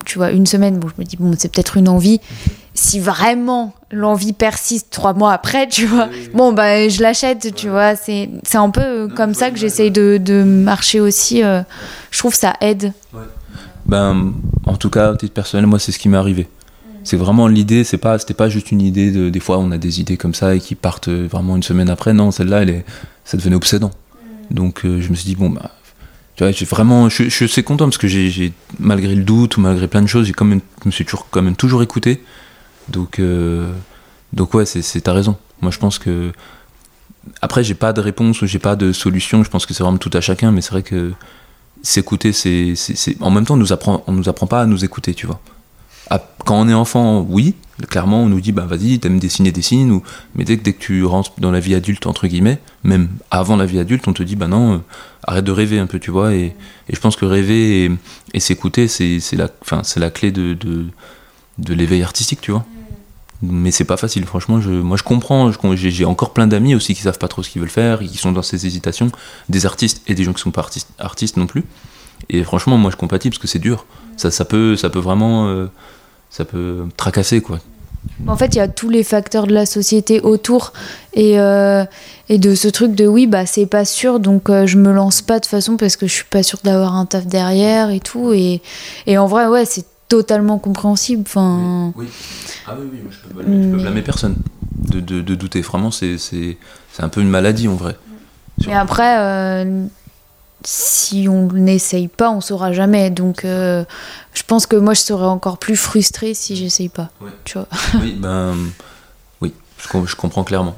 tu vois, une semaine, bon, je me dis, bon, c'est peut-être une envie. Si vraiment l'envie persiste trois mois après, tu vois, bon, bah, je l'achète, tu vois. C'est c'est un peu euh, comme ça que j'essaye de, de marcher aussi. euh, je trouve que ça aide. Ben, en tout cas, à titre personnel, moi, c'est ce qui m'est arrivé. C'est vraiment l'idée, c'est pas, c'était pas juste une idée de. Des fois, on a des idées comme ça et qui partent euh, vraiment une semaine après. Non, celle-là, elle est, ça devenait obsédant. Donc, euh, je me suis dit, bon, bah. Tu vois, j'ai vraiment. Je, je suis content parce que j'ai, j'ai- malgré le doute ou malgré plein de choses, j'ai quand même, je me suis toujours, quand même toujours écouté. Donc, euh, donc ouais, c'est, t'as raison. Moi, je pense que. Après, j'ai pas de réponse ou j'ai pas de solution. Je pense que c'est vraiment tout à chacun, mais c'est vrai que s'écouter, c'est, en même temps, on nous apprend, on nous apprend pas à nous écouter, tu vois. Quand on est enfant, oui, clairement, on nous dit, bah vas-y, t'aimes dessiner, dessine, ou, mais dès que, dès que tu rentres dans la vie adulte, entre guillemets, même avant la vie adulte, on te dit, bah non, euh, arrête de rêver un peu, tu vois, et, je pense que rêver et, s'écouter, c'est la clé de, de, de l'éveil artistique, tu vois. Mais c'est pas facile, franchement. Je, moi, je comprends. J'ai encore plein d'amis aussi qui savent pas trop ce qu'ils veulent faire, et qui sont dans ces hésitations, des artistes et des gens qui sont pas artistes, non plus. Et franchement, moi, je compatis parce que c'est dur. Ça, ça peut, ça peut vraiment, euh, ça peut tracasser, quoi. En fait, il y a tous les facteurs de la société autour et, euh, et de ce truc de oui, bah c'est pas sûr, donc euh, je me lance pas de façon parce que je suis pas sûre d'avoir un taf derrière et tout. Et, et en vrai, ouais, c'est totalement compréhensible. Enfin, Oui. Ah oui, oui, moi, je peux blâmer, je peux blâmer personne de, de, de douter. Vraiment, c'est, c'est, c'est un peu une maladie en vrai. Et après, euh, si on n'essaye pas, on saura jamais. Donc, euh, je pense que moi, je serais encore plus frustrée si j'essaye pas. Ouais. Tu vois. oui, ben, oui, je comprends clairement.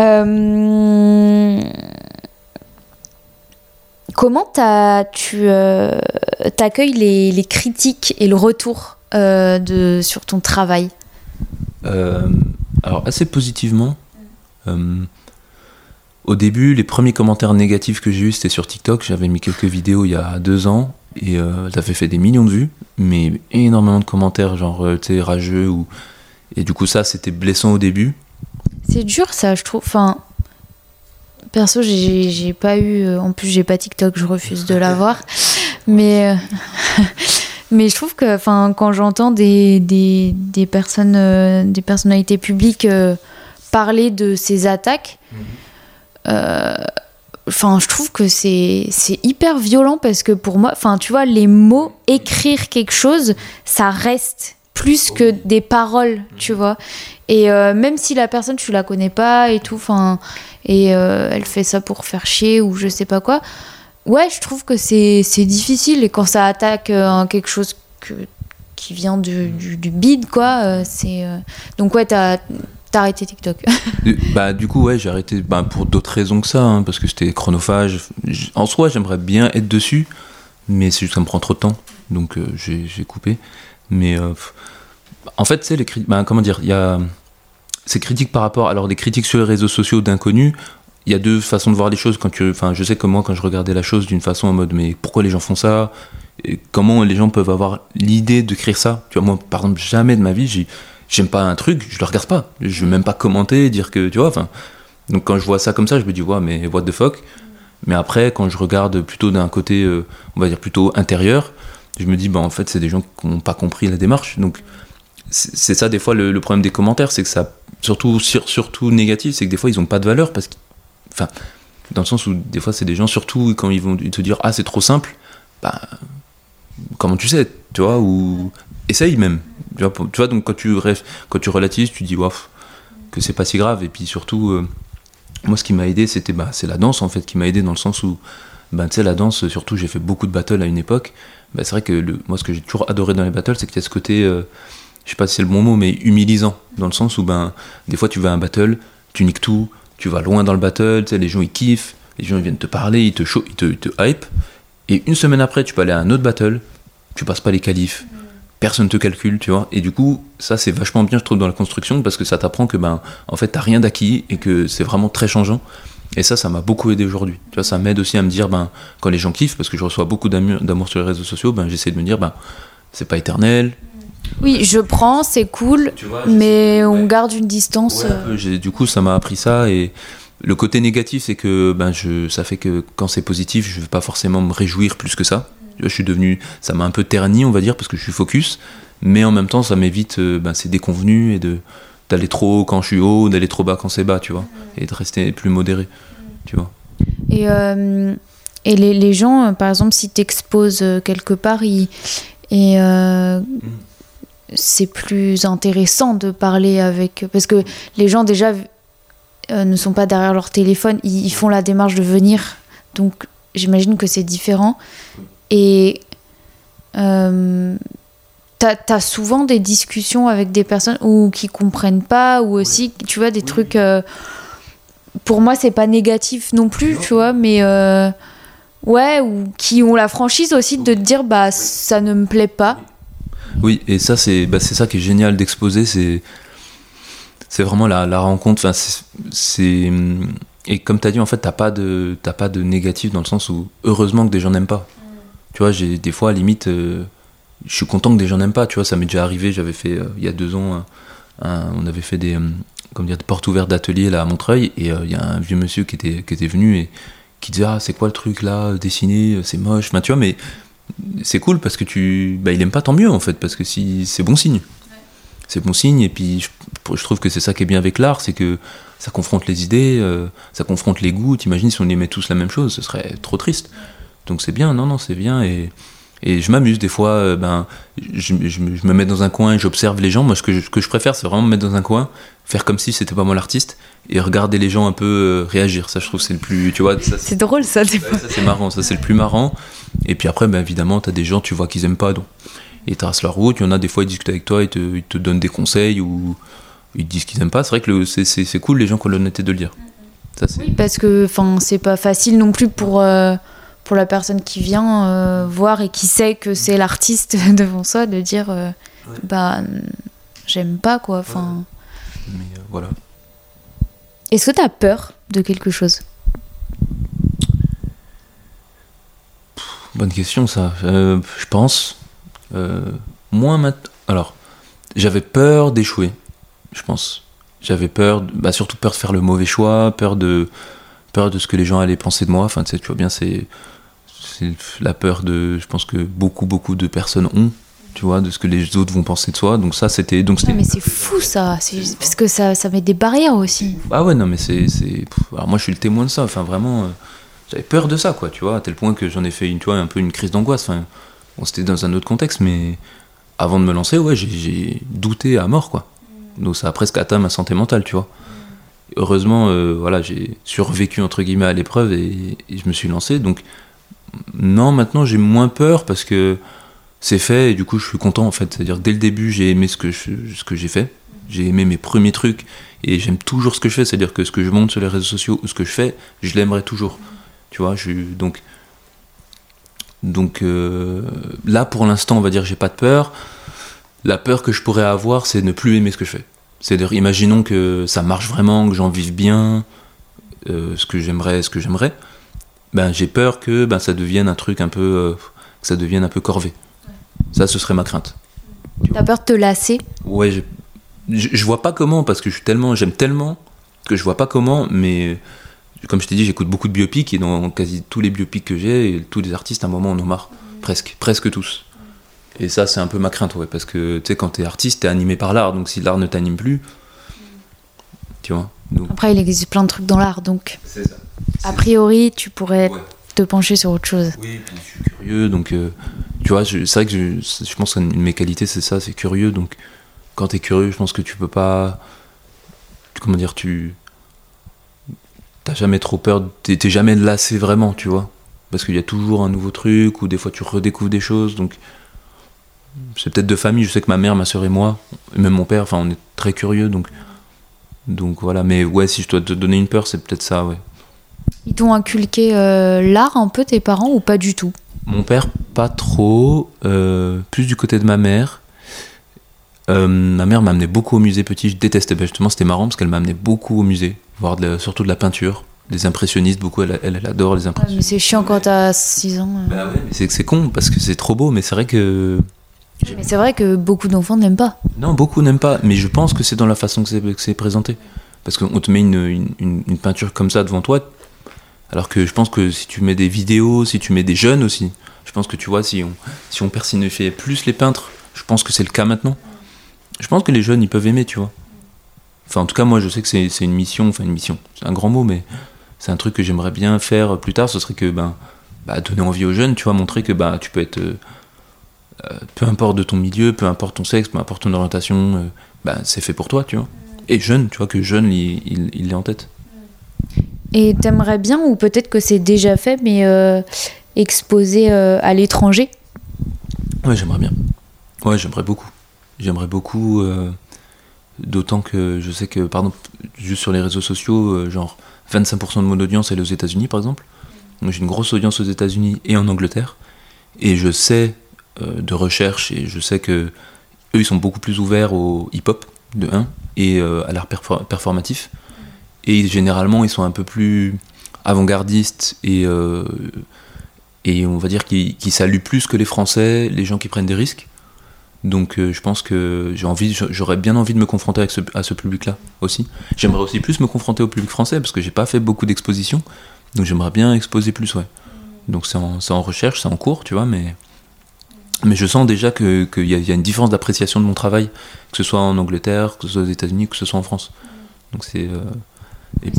Euh, Comment tu euh, t'accueilles les, les critiques et le retour euh, de, sur ton travail? Euh, alors assez positivement. Au début, les premiers commentaires négatifs que j'ai eu, c'était sur TikTok. J'avais mis quelques vidéos il y a deux ans et ça avait fait des millions de vues, mais énormément de commentaires, genre tu sais, rageux ou et du coup ça c'était blessant au début. C'est dur ça, je trouve. Enfin, perso, j'ai pas eu. euh, En plus, j'ai pas TikTok, je refuse de l'avoir. Mais, euh, mais je trouve que, enfin, quand j'entends des, des, des personnes, euh, des personnalités publiques euh, parler de ces attaques, euh, enfin, je trouve que c'est c'est hyper violent parce que pour moi, enfin, tu vois, les mots, écrire quelque chose, ça reste plus que des paroles, tu vois. Et euh, même si la personne, tu la connais pas et tout, enfin, et euh, elle fait ça pour faire chier ou je sais pas quoi, ouais, je trouve que c'est difficile. Et quand ça attaque euh, quelque chose que, qui vient du, du, du bide, quoi, euh, c'est. Donc, ouais, t'as t'as arrêté TikTok. Bah, du coup, ouais, j'ai arrêté bah, pour d'autres raisons que ça, hein, parce que c'était chronophage. En soi, j'aimerais bien être dessus, mais c'est juste que ça me prend trop de temps, donc j'ai coupé. Mais euh, en fait, c'est les. Bah, comment dire Il y a ces critiques par rapport. Alors, des critiques sur les réseaux sociaux d'inconnus. Il y a deux façons de voir les choses. Quand tu, enfin, je sais que moi, quand je regardais la chose d'une façon en mode, mais pourquoi les gens font ça? Comment les gens peuvent avoir l'idée de créer ça? Tu vois, moi, par exemple, jamais de ma vie, j'ai j'aime pas un truc, je le regarde pas. Je veux même pas commenter, dire que, tu vois, enfin. Donc quand je vois ça comme ça, je me dis, ouais, mais what the fuck? Mais après, quand je regarde plutôt d'un côté, euh, on va dire plutôt intérieur, je me dis, bah en fait, c'est des gens qui n'ont pas compris la démarche. Donc c'est ça des fois le, problème des commentaires, c'est que ça, surtout, sur- surtout négatif, c'est que des fois ils ont pas de valeur parce que, enfin, dans le sens où des fois c'est des gens, surtout quand ils vont te dire, ah c'est trop simple, bah comment tu sais, tu vois, ou essaye même. Tu vois, donc quand tu, rêves, quand tu relativises, tu dis, waf, que c'est pas si grave. Et puis surtout, euh, moi ce qui m'a aidé, c'était bah, c'est la danse en fait qui m'a aidé dans le sens où, bah, tu sais, la danse, surtout j'ai fait beaucoup de battles à une époque. Bah, c'est vrai que moi ce que j'ai toujours adoré dans les battles, c'est qu'il y a ce côté, euh, je sais pas si c'est le bon mot, mais humilisant. Dans le sens où, ben, des fois tu vas à un battle, tu niques tout, tu vas loin dans le battle, tu les gens ils kiffent, les gens ils viennent te parler, ils te, ils te, hype. Et une semaine après, tu peux aller à un autre battle, tu passes pas les qualifs, personne te calcule, tu vois. Et du coup, ça c'est vachement bien, je trouve, dans la construction, parce que ça t'apprend que, ben, en fait, t'as rien d'acquis et que c'est vraiment très changeant. Et ça, ça m'a beaucoup aidé aujourd'hui. Tu vois, ça m'aide aussi à me dire, ben, quand les gens kiffent, parce que je reçois beaucoup d'amour sur les réseaux sociaux, ben, j'essaie de me dire, ben, c'est pas éternel. Oui, je prends, c'est cool, vois, mais on ouais. garde une distance. Ouais, un euh, peu, du coup, ça m'a appris ça. Et le côté négatif, c'est que ben, je, ça fait que quand c'est positif, je ne vais pas forcément me réjouir plus que ça. Tu vois, je suis devenu, ça m'a un peu terni, on va dire, parce que je suis focus. Mais en même temps, ça m'évite euh, ben, ces déconvenus et de d'aller trop haut quand je suis haut, d'aller trop bas quand c'est bas, tu vois, et de rester plus modéré, tu vois. Et, euh, et les, les gens, euh, par exemple, si tu exposes quelque part, ils- et euh, c'est plus intéressant de parler avec. Parce que les gens, déjà, euh, ne sont pas derrière leur téléphone, ils, ils font la démarche de venir. Donc, j'imagine que c'est différent. Et. T'as as souvent des discussions avec des personnes ou qui comprennent pas ou aussi tu vois des trucs euh, pour moi c'est pas négatif non plus Non. tu vois mais euh, ouais ou qui ont la franchise aussi de te dire bah ça ne me plaît pas Oui, et ça, c'est bah, c'est ça qui est génial d'exposer, c'est c'est vraiment la, la rencontre. Enfin, c'est- et comme tu as dit, en fait, t'as pas de t'as pas de négatif dans le sens où heureusement que des gens n'aiment pas. Tu vois, j'ai des fois limite, euh, je suis content que des gens n'aiment pas. Tu vois, ça m'est déjà arrivé. J'avais fait euh, il y a deux ans, un- on avait fait des euh, comme dire des portes ouvertes d'atelier là à Montreuil, et euh, il y a un vieux monsieur qui était qui était venu et qui disait ah c'est quoi le truc là dessiné, c'est moche. Tu vois, mais c'est cool parce que tu bah, il aime pas tant mieux en fait parce que si c'est bon signe c'est bon signe et puis je, je trouve que c'est ça qui est bien avec l'art c'est que ça confronte les idées euh, ça confronte les goûts t'imagines si on aimait tous la même chose ce serait trop triste donc c'est bien non non c'est bien et et je m'amuse des fois euh, ben je, je me- je me mets dans un coin et j'observe les gens moi ce que je, ce que je préfère c'est vraiment me mettre dans un coin faire comme si c'était pas moi l'artiste et regarder les gens un peu euh, réagir ça je trouve que c'est le plus tu vois ça, c'est drôle ça des Ouais, ça c'est marrant, ça c'est le plus marrant. Et puis après, ben, évidemment, t'as des gens, tu vois qu'ils aiment pas, donc ils tracent leur route. Il y en a des fois, ils discutent avec toi, ils te, ils te donnent des conseils ou ils te disent qu'ils aiment pas. C'est vrai que le- c'est- c'est c'est cool les gens qui ont l'honnêteté de le dire. Ça, c'est- Oui, parce que enfin c'est pas facile non plus pour euh, pour la personne qui vient euh, voir et qui sait que c'est l'artiste devant soi de dire euh, Ouais. bah j'aime pas quoi enfin Mais euh, voilà. est-ce que t'as peur de quelque chose? Bonne question, ça. Je pense. Moins maintenant. Alors, j'avais peur d'échouer, je pense. J'avais peur, de- bah, surtout peur de faire le mauvais choix, peur de, peur de ce que les gens allaient penser de moi. Enfin, tu sais, tu vois bien, c'est, c'est la peur de, je pense que beaucoup, beaucoup de personnes ont, tu vois, de ce que les autres vont penser de soi. Donc ça, c'était, donc c'était. Mais c'est fou ça c'est parce que ça ça met des barrières aussi Ah ouais, non, mais c'est. Alors moi, je suis le témoin de ça. Enfin, vraiment, euh, j'avais peur de ça, quoi, tu vois, à tel point que j'en ai fait une, tu vois, un peu une crise d'angoisse. Enfin, bon, c'était dans un autre contexte, mais avant de me lancer, ouais, j'ai douté à mort, quoi. Donc ça a presque atteint ma santé mentale, tu vois. Heureusement, euh, voilà, j'ai survécu entre guillemets à l'épreuve et, je me suis lancé. Donc non, maintenant j'ai moins peur parce que c'est fait et du coup je suis content en fait. C'est-à-dire dès le début j'ai aimé ce que ce que j'ai fait, j'ai aimé mes premiers trucs et j'aime toujours ce que je fais. C'est-à-dire que ce que je monte sur les réseaux sociaux ou ce que je fais, je l'aimerais toujours. Tu vois, je donc donc euh, là pour l'instant on va dire j'ai pas de peur. La peur que je pourrais avoir c'est ne plus aimer ce que je fais. C'est-à-dire, imaginons que ça marche vraiment, que j'en vive bien, euh, ce que j'aimerais, ce que j'aimerais. Ben, j'ai peur que ben, ça devienne un truc un peu, euh, que ça devienne un peu corvé. Ça, ce serait ma crainte. T'as peur de te lasser? Ouais, je, je, vois pas comment parce que je suis tellement, j'aime tellement que je vois pas comment. Mais comme je t'ai dit, j'écoute beaucoup de biopics et dans quasi tous les biopics que j'ai, tous les artistes à un moment en ont marre, presque, presque tous. Et ça, c'est un peu ma crainte, ouais, parce que tu sais, quand t'es artiste, t'es animé par l'art, donc si l'art ne t'anime plus, tu vois. Après, il existe plein de trucs dans l'art, donc. Ça. A priori, tu pourrais te pencher sur autre chose. Oui, puis je suis curieux, donc euh, tu vois, c'est vrai que je, je pense qu'une de mes qualités, c'est ça, c'est curieux, donc quand t'es curieux, je pense que tu peux pas. Comment dire, tu. T'as jamais trop peur, t'es jamais lassé vraiment, tu vois. Parce qu'il y a toujours un nouveau truc, ou des fois tu redécouvres des choses, donc c'est peut-être de famille. Je sais que ma mère, ma soeur et moi, et même mon père, enfin, on est très curieux, donc, donc voilà. Mais ouais, si je dois te donner une peur, c'est peut-être ça, ouais. Ils t'ont inculqué euh, l'art un peu, tes parents, ou pas du tout? Mon père, pas trop. Euh, plus du côté de ma mère. Euh, ma mère m'a amené beaucoup au musée petit. Je détestais. Ben, justement, c'était marrant parce qu'elle m'a amené beaucoup au musée, voir surtout de la peinture des impressionnistes, beaucoup, elle, elle, adore les impressionnistes. mais c'est chiant quand t'as 6 ans. Bah ouais, c'est con parce que c'est trop beau, mais c'est vrai que mais c'est vrai que beaucoup d'enfants n'aiment pas. Non, beaucoup n'aiment pas, mais je pense que c'est dans la façon que c'est présenté. Parce qu'on te met une, une, peinture comme ça devant toi, alors que je pense que si tu mets des vidéos, si tu mets des jeunes aussi, je pense que tu vois, si on, si on personnifie plus les peintres, je pense que c'est le cas maintenant. Je pense que les jeunes, ils peuvent aimer, tu vois. Enfin, en tout cas, moi, je sais que c'est une mission, enfin une mission, c'est un grand mot, mais c'est un truc que j'aimerais bien faire plus tard, ce serait que, ben, bah, donner envie aux jeunes, tu vois, montrer que bah, tu peux être... Euh, peu importe de ton milieu, peu importe ton sexe, peu importe ton orientation, euh, bah, c'est fait pour toi, tu vois. Et jeune, tu vois, que jeune, il, il, en tête. Et t'aimerais bien, ou peut-être que c'est déjà fait, mais euh, exposer à l'étranger? Ouais, j'aimerais bien. Ouais, j'aimerais beaucoup. J'aimerais beaucoup, d'autant que je sais que, pardon, juste sur les réseaux sociaux, genre 25% de mon audience est aux États-Unis, par exemple. J'ai une grosse audience aux États-Unis et en Angleterre. Et je sais euh, de recherche et je sais que eux ils sont beaucoup plus ouverts au hip-hop de 1 et euh, à l'art performatif. Et généralement ils sont un peu plus avant-gardistes et euh, et on va dire qu'ils saluent plus que les Français les gens qui prennent des risques. Donc je pense que j'ai envie j'aurais bien envie de me confronter avec ce, à ce public là aussi. J'aimerais aussi plus me confronter au public français parce que j'ai pas fait beaucoup d'expositions. Donc j'aimerais bien exposer plus ouais. Donc c'est en, en, recherche c'est en cours tu vois mais mais je sens déjà qu'il y, y, a une différence d'appréciation de mon travail, que ce soit en Angleterre, que ce soit aux États-Unis, que ce soit en France. Donc c'est. Euh,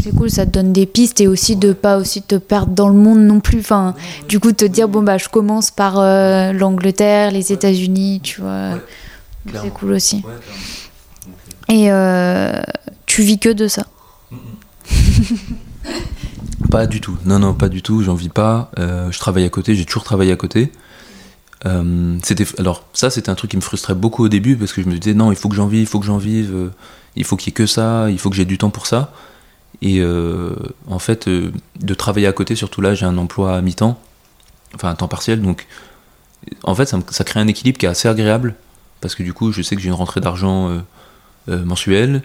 c'est cool, ça te donne des pistes et aussi de pas aussi te perdre dans le monde non plus. Enfin, du coup, te dire bon bah je commence par euh, l'Angleterre, les États-Unis, tu vois. c'est cool aussi. et euh, tu vis que de ça Pas du tout. Non, non, pas du tout. J'en vis pas. je travaille à côté. J'ai toujours travaillé à côté. Euh, c'était alors ça c'était un truc qui me frustrait beaucoup au début parce que je me disais non il faut que j'en vive il faut que j'en vive euh, il faut qu'il y ait que ça il faut que j'ai du temps pour ça. Et euh, en fait de travailler à côté surtout là j'ai un emploi à mi-temps enfin un temps partiel donc en fait ça, ça, crée un équilibre qui est assez agréable parce que du coup je sais que j'ai une rentrée d'argent mensuelle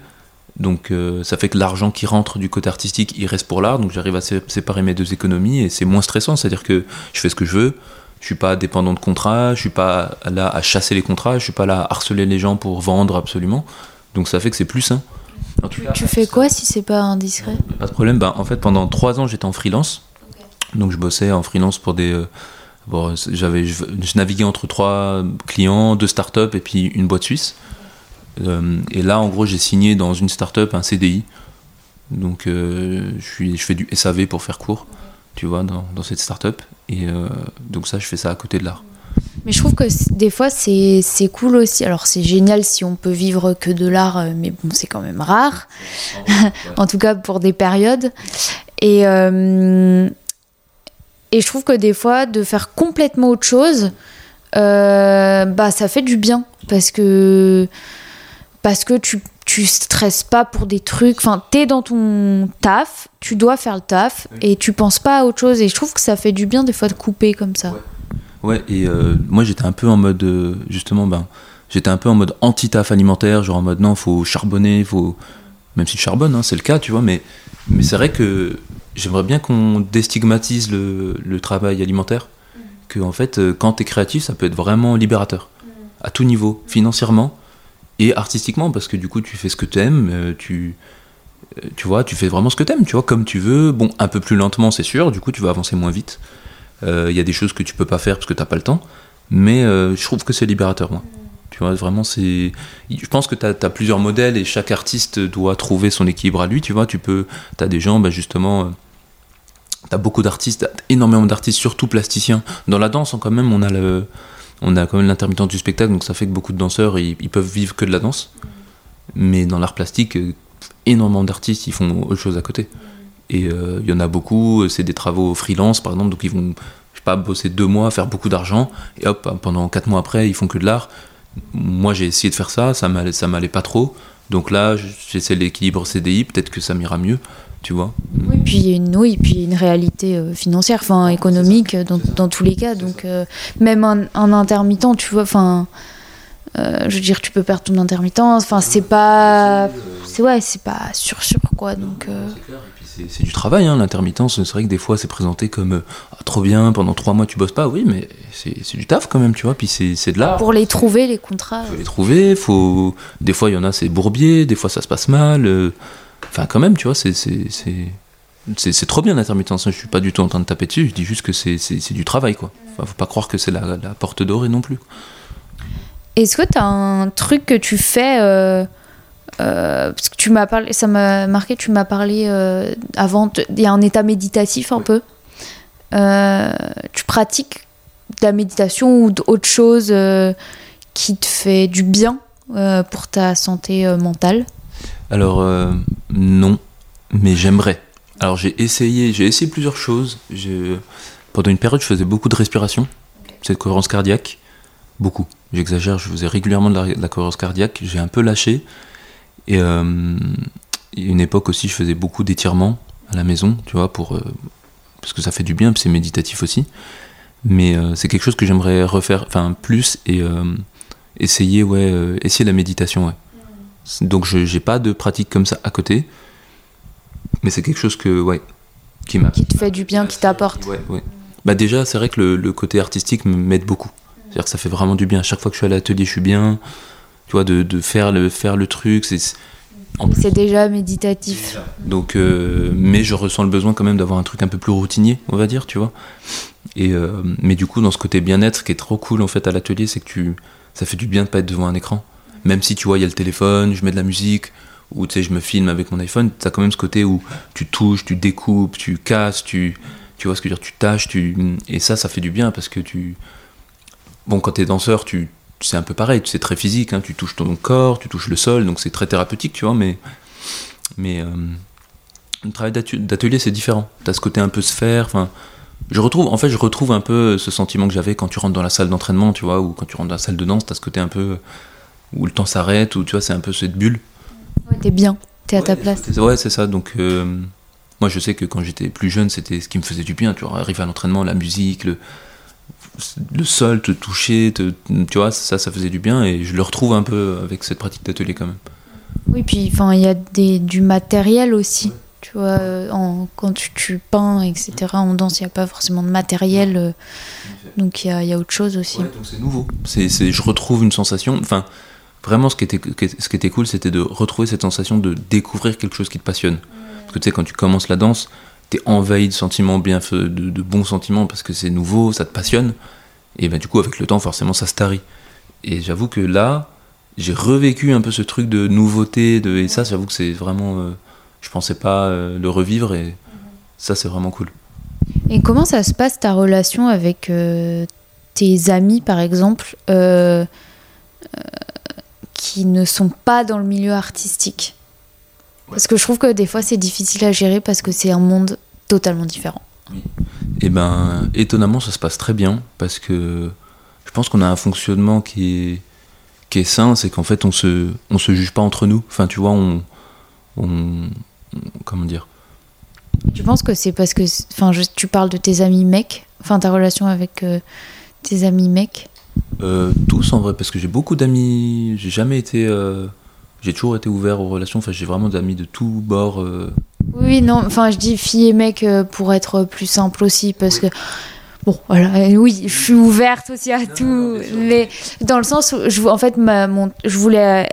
donc ça fait que l'argent qui rentre du côté artistique il reste pour l'art donc j'arrive à séparer mes deux économies et c'est moins stressant c'est à dire que je fais ce que je veux je suis pas dépendant de contrats, je suis pas là à chasser les contrats, je suis pas là à harceler les gens pour vendre absolument. Donc ça fait que c'est plus sain. tu, fais quoi si c'est pas indiscret? Pas de problème. Ben, en fait, pendant trois ans, j'étais en freelance. Donc je bossais en freelance pour des. Euh, bon, j'avais, je, naviguais entre trois clients, deux startups et puis une boîte suisse. Euh, et là, en gros, j'ai signé dans une startup un CDI. Donc euh, je, suis, je fais du SAV pour faire court. Tu vois, dans, dans cette start-up. Et euh, donc ça, je fais ça à côté de l'art. Mais je trouve que des fois, c'est cool aussi. Alors, c'est génial si on peut vivre que de l'art, euh, mais bon, c'est quand même rare. en tout cas, pour des périodes. Et, euh, et je trouve que des fois, de faire complètement autre chose, euh, bah, ça fait du bien. Parce que, parce que tu, tu stresses pas pour des trucs. Enfin, t'es dans ton taf, tu dois faire le taf, et tu penses pas à autre chose. Et je trouve que ça fait du bien des fois de couper comme ça. Ouais. Ouais, et euh, moi j'étais un peu en mode, euh, justement, ben, j'étais un peu en mode anti-taf alimentaire, genre en mode non, faut charbonner, faut. Même si je charbonne, hein, c'est le cas, tu vois, mais, mais c'est vrai que j'aimerais bien qu'on déstigmatise le, le travail alimentaire, que en fait, euh, quand t'es créatif, ça peut être vraiment libérateur, à tout niveau, financièrement et artistiquement, parce que du coup, tu fais ce que euh, tu. euh, Tu vois, tu fais vraiment ce que t'aimes, tu vois, comme tu veux. Bon, un peu plus lentement, c'est sûr, du coup, tu vas avancer moins vite. Euh, Il y a des choses que tu peux pas faire parce que t'as pas le temps, mais euh, je trouve que c'est libérateur, moi. Tu vois, vraiment, c'est. Je pense que tu as, plusieurs modèles et chaque artiste doit trouver son équilibre à lui, tu vois. Tu peux. Tu as des gens, bah, justement. tu as beaucoup d'artistes, énormément d'artistes, surtout plasticiens. Dans la danse, quand même, on a le. On a quand même l'intermittence du spectacle, donc ça fait que beaucoup de danseurs, ils, peuvent vivre que de la danse. Mais dans l'art plastique, euh, énormément d'artistes, ils font autre chose à côté. Et euh, il y en a beaucoup, c'est des travaux freelance par exemple, donc ils vont, je sais pas, bosser deux mois, faire beaucoup d'argent, et hop, pendant quatre mois après, ils font que de l'art. Moi j'ai essayé de faire ça, ça m'allait pas trop. Donc là, j'essaie l'équilibre CDI, peut-être que ça m'ira mieux, tu vois. Oui, puis il y a une, oui, puis il y a une réalité euh, financière, enfin économique euh, dans, dans tous les cas. Donc euh, même un, un intermittent, tu vois, enfin, euh, je veux dire, tu peux perdre ton intermittence. Enfin, c'est pas, c'est ouais, c'est pas sûr sûr quoi. Donc euh, C'est, c'est du travail, hein, l'intermittence. C'est vrai que des fois c'est présenté comme euh, Ah, trop bien, pendant trois mois tu bosses pas. Oui, mais c'est, du taf quand même, tu vois. Puis c'est, c'est de l'art. pour les trouver les contrats. faut les trouver, faut... des fois il y en a c'est bourbier, des fois ça se passe mal. Enfin quand même, tu vois, c'est c'est trop bien l'intermittence. hein. Je suis pas du tout en train de taper dessus. Je dis juste que c'est, du travail quoi. Enfin, faut pas croire que c'est la, la porte dorée non plus. Est-ce que tu as un truc que tu fais euh, euh, parce que tu m'as parlé, ça m'a marqué, tu m'as parlé euh, avant, il y a un état méditatif un peu. Tu pratiques de la méditation ou d'autre chose euh, qui te fait du bien pour ta santé mentale? Alors euh, non, mais j'aimerais. Alors j'ai essayé, j'ai essayé plusieurs choses. Pendant une période, je faisais beaucoup de respiration, cette cohérence cardiaque, beaucoup. J'exagère, je faisais régulièrement de la, cohérence cardiaque. J'ai un peu lâché. Et euh, une époque aussi, je faisais beaucoup d'étirements à la maison, tu vois, pour euh, parce que ça fait du bien, c'est méditatif aussi. Mais c'est quelque chose que j'aimerais refaire, enfin plus et essayer, ouais, essayer la méditation, ouais. Donc je j'ai pas de pratique comme ça à côté, mais c'est quelque chose que ouais qui m'a. qui te fait du bien, qui t'apporte Ouais, ouais. Bah déjà c'est vrai que le, le côté artistique m'aide beaucoup. C'est-à-dire que ça fait vraiment du bien. Chaque fois que je suis à l'atelier, je suis bien. Tu vois, de, de faire le faire le truc, c'est. C'est déjà méditatif. Donc, euh, mais je ressens le besoin quand même d'avoir un truc un peu plus routinier, on va dire, tu vois. Et euh, mais du coup, dans ce côté bien-être, qui est trop cool en fait à l'atelier, c'est que tu, ça fait du bien de pas être devant un écran. Même si tu vois, il y a le téléphone, je mets de la musique, ou tu sais, je me filme avec mon iPhone, t'as quand même ce côté où tu touches, tu découpes, tu casses, tu, tu vois ce que je veux dire, tu tâches, tu, et ça, ça fait du bien parce que tu, bon, quand t'es danseur, tu, c'est un peu pareil, c'est très physique, hein, tu touches ton corps, tu touches le sol, donc c'est très thérapeutique, tu vois, mais, mais euh, le travail d'atelier c'est différent. T'as ce côté un peu sphère. Enfin, je retrouve, en fait, je retrouve un peu ce sentiment que j'avais quand tu rentres dans la salle d'entraînement, tu vois, ou quand tu rentres dans la salle de danse. T'as ce côté un peu où le temps s'arrête, où tu vois, c'est un peu cette bulle. Ouais, T'es bien, t'es à ta place. Ouais, c'est ça. Donc, euh, moi, je sais que quand j'étais plus jeune, c'était ce qui me faisait du bien. Tu vois, arriver à l'entraînement, la musique, le, le sol, te toucher, te- tu vois, ça, ça faisait du bien. Et je le retrouve un peu avec cette pratique d'atelier quand même. Oui, puis il y a des, du matériel aussi. Tu vois, euh, en- quand tu, tu peins, etc., en danse, il n'y a pas forcément de matériel. euh, donc il y a, il y a autre chose aussi. Ouais, donc c'est nouveau. C'est- je retrouve une sensation. Enfin, vraiment, ce qui était, ce qui était cool, c'était de retrouver cette sensation de découvrir quelque chose qui te passionne. Parce que tu sais, quand tu commences la danse, t'es envahi de sentiments bien, de, de bons sentiments parce que c'est nouveau, ça te passionne. Et ben du coup, avec le temps, forcément, ça se tarit. Et j'avoue que là, j'ai revécu un peu ce truc de nouveauté, de, et ça, j'avoue que c'est vraiment. euh, je pensais pas euh, le revivre, et ça, c'est vraiment cool. Et comment ça se passe ta relation avec euh, tes amis, par exemple, euh, euh, qui ne sont pas dans le milieu artistique Parce que je trouve que des fois c'est difficile à gérer parce que c'est un monde totalement différent. Et ben, étonnamment, ça se passe très bien parce que je pense qu'on a un fonctionnement qui est, qui est sain, c'est qu'en fait, on se, on se juge pas entre nous. Enfin, tu vois, on, on, on- comment dire? Tu penses que c'est parce que. Enfin, tu parles de tes amis mecs, enfin ta relation avec euh, tes amis mecs. Euh, tous en vrai, parce que j'ai beaucoup d'amis. J'ai jamais été. euh, j'ai toujours été ouvert aux relations. Enfin, j'ai vraiment d'amis de tous bords. euh. Oui, non, enfin je dis filles et mecs pour être plus simple aussi, parce que. Bon, voilà, oui, je suis ouverte aussi à tout, mais dans le sens où, je, en fait, ma, mon, je voulais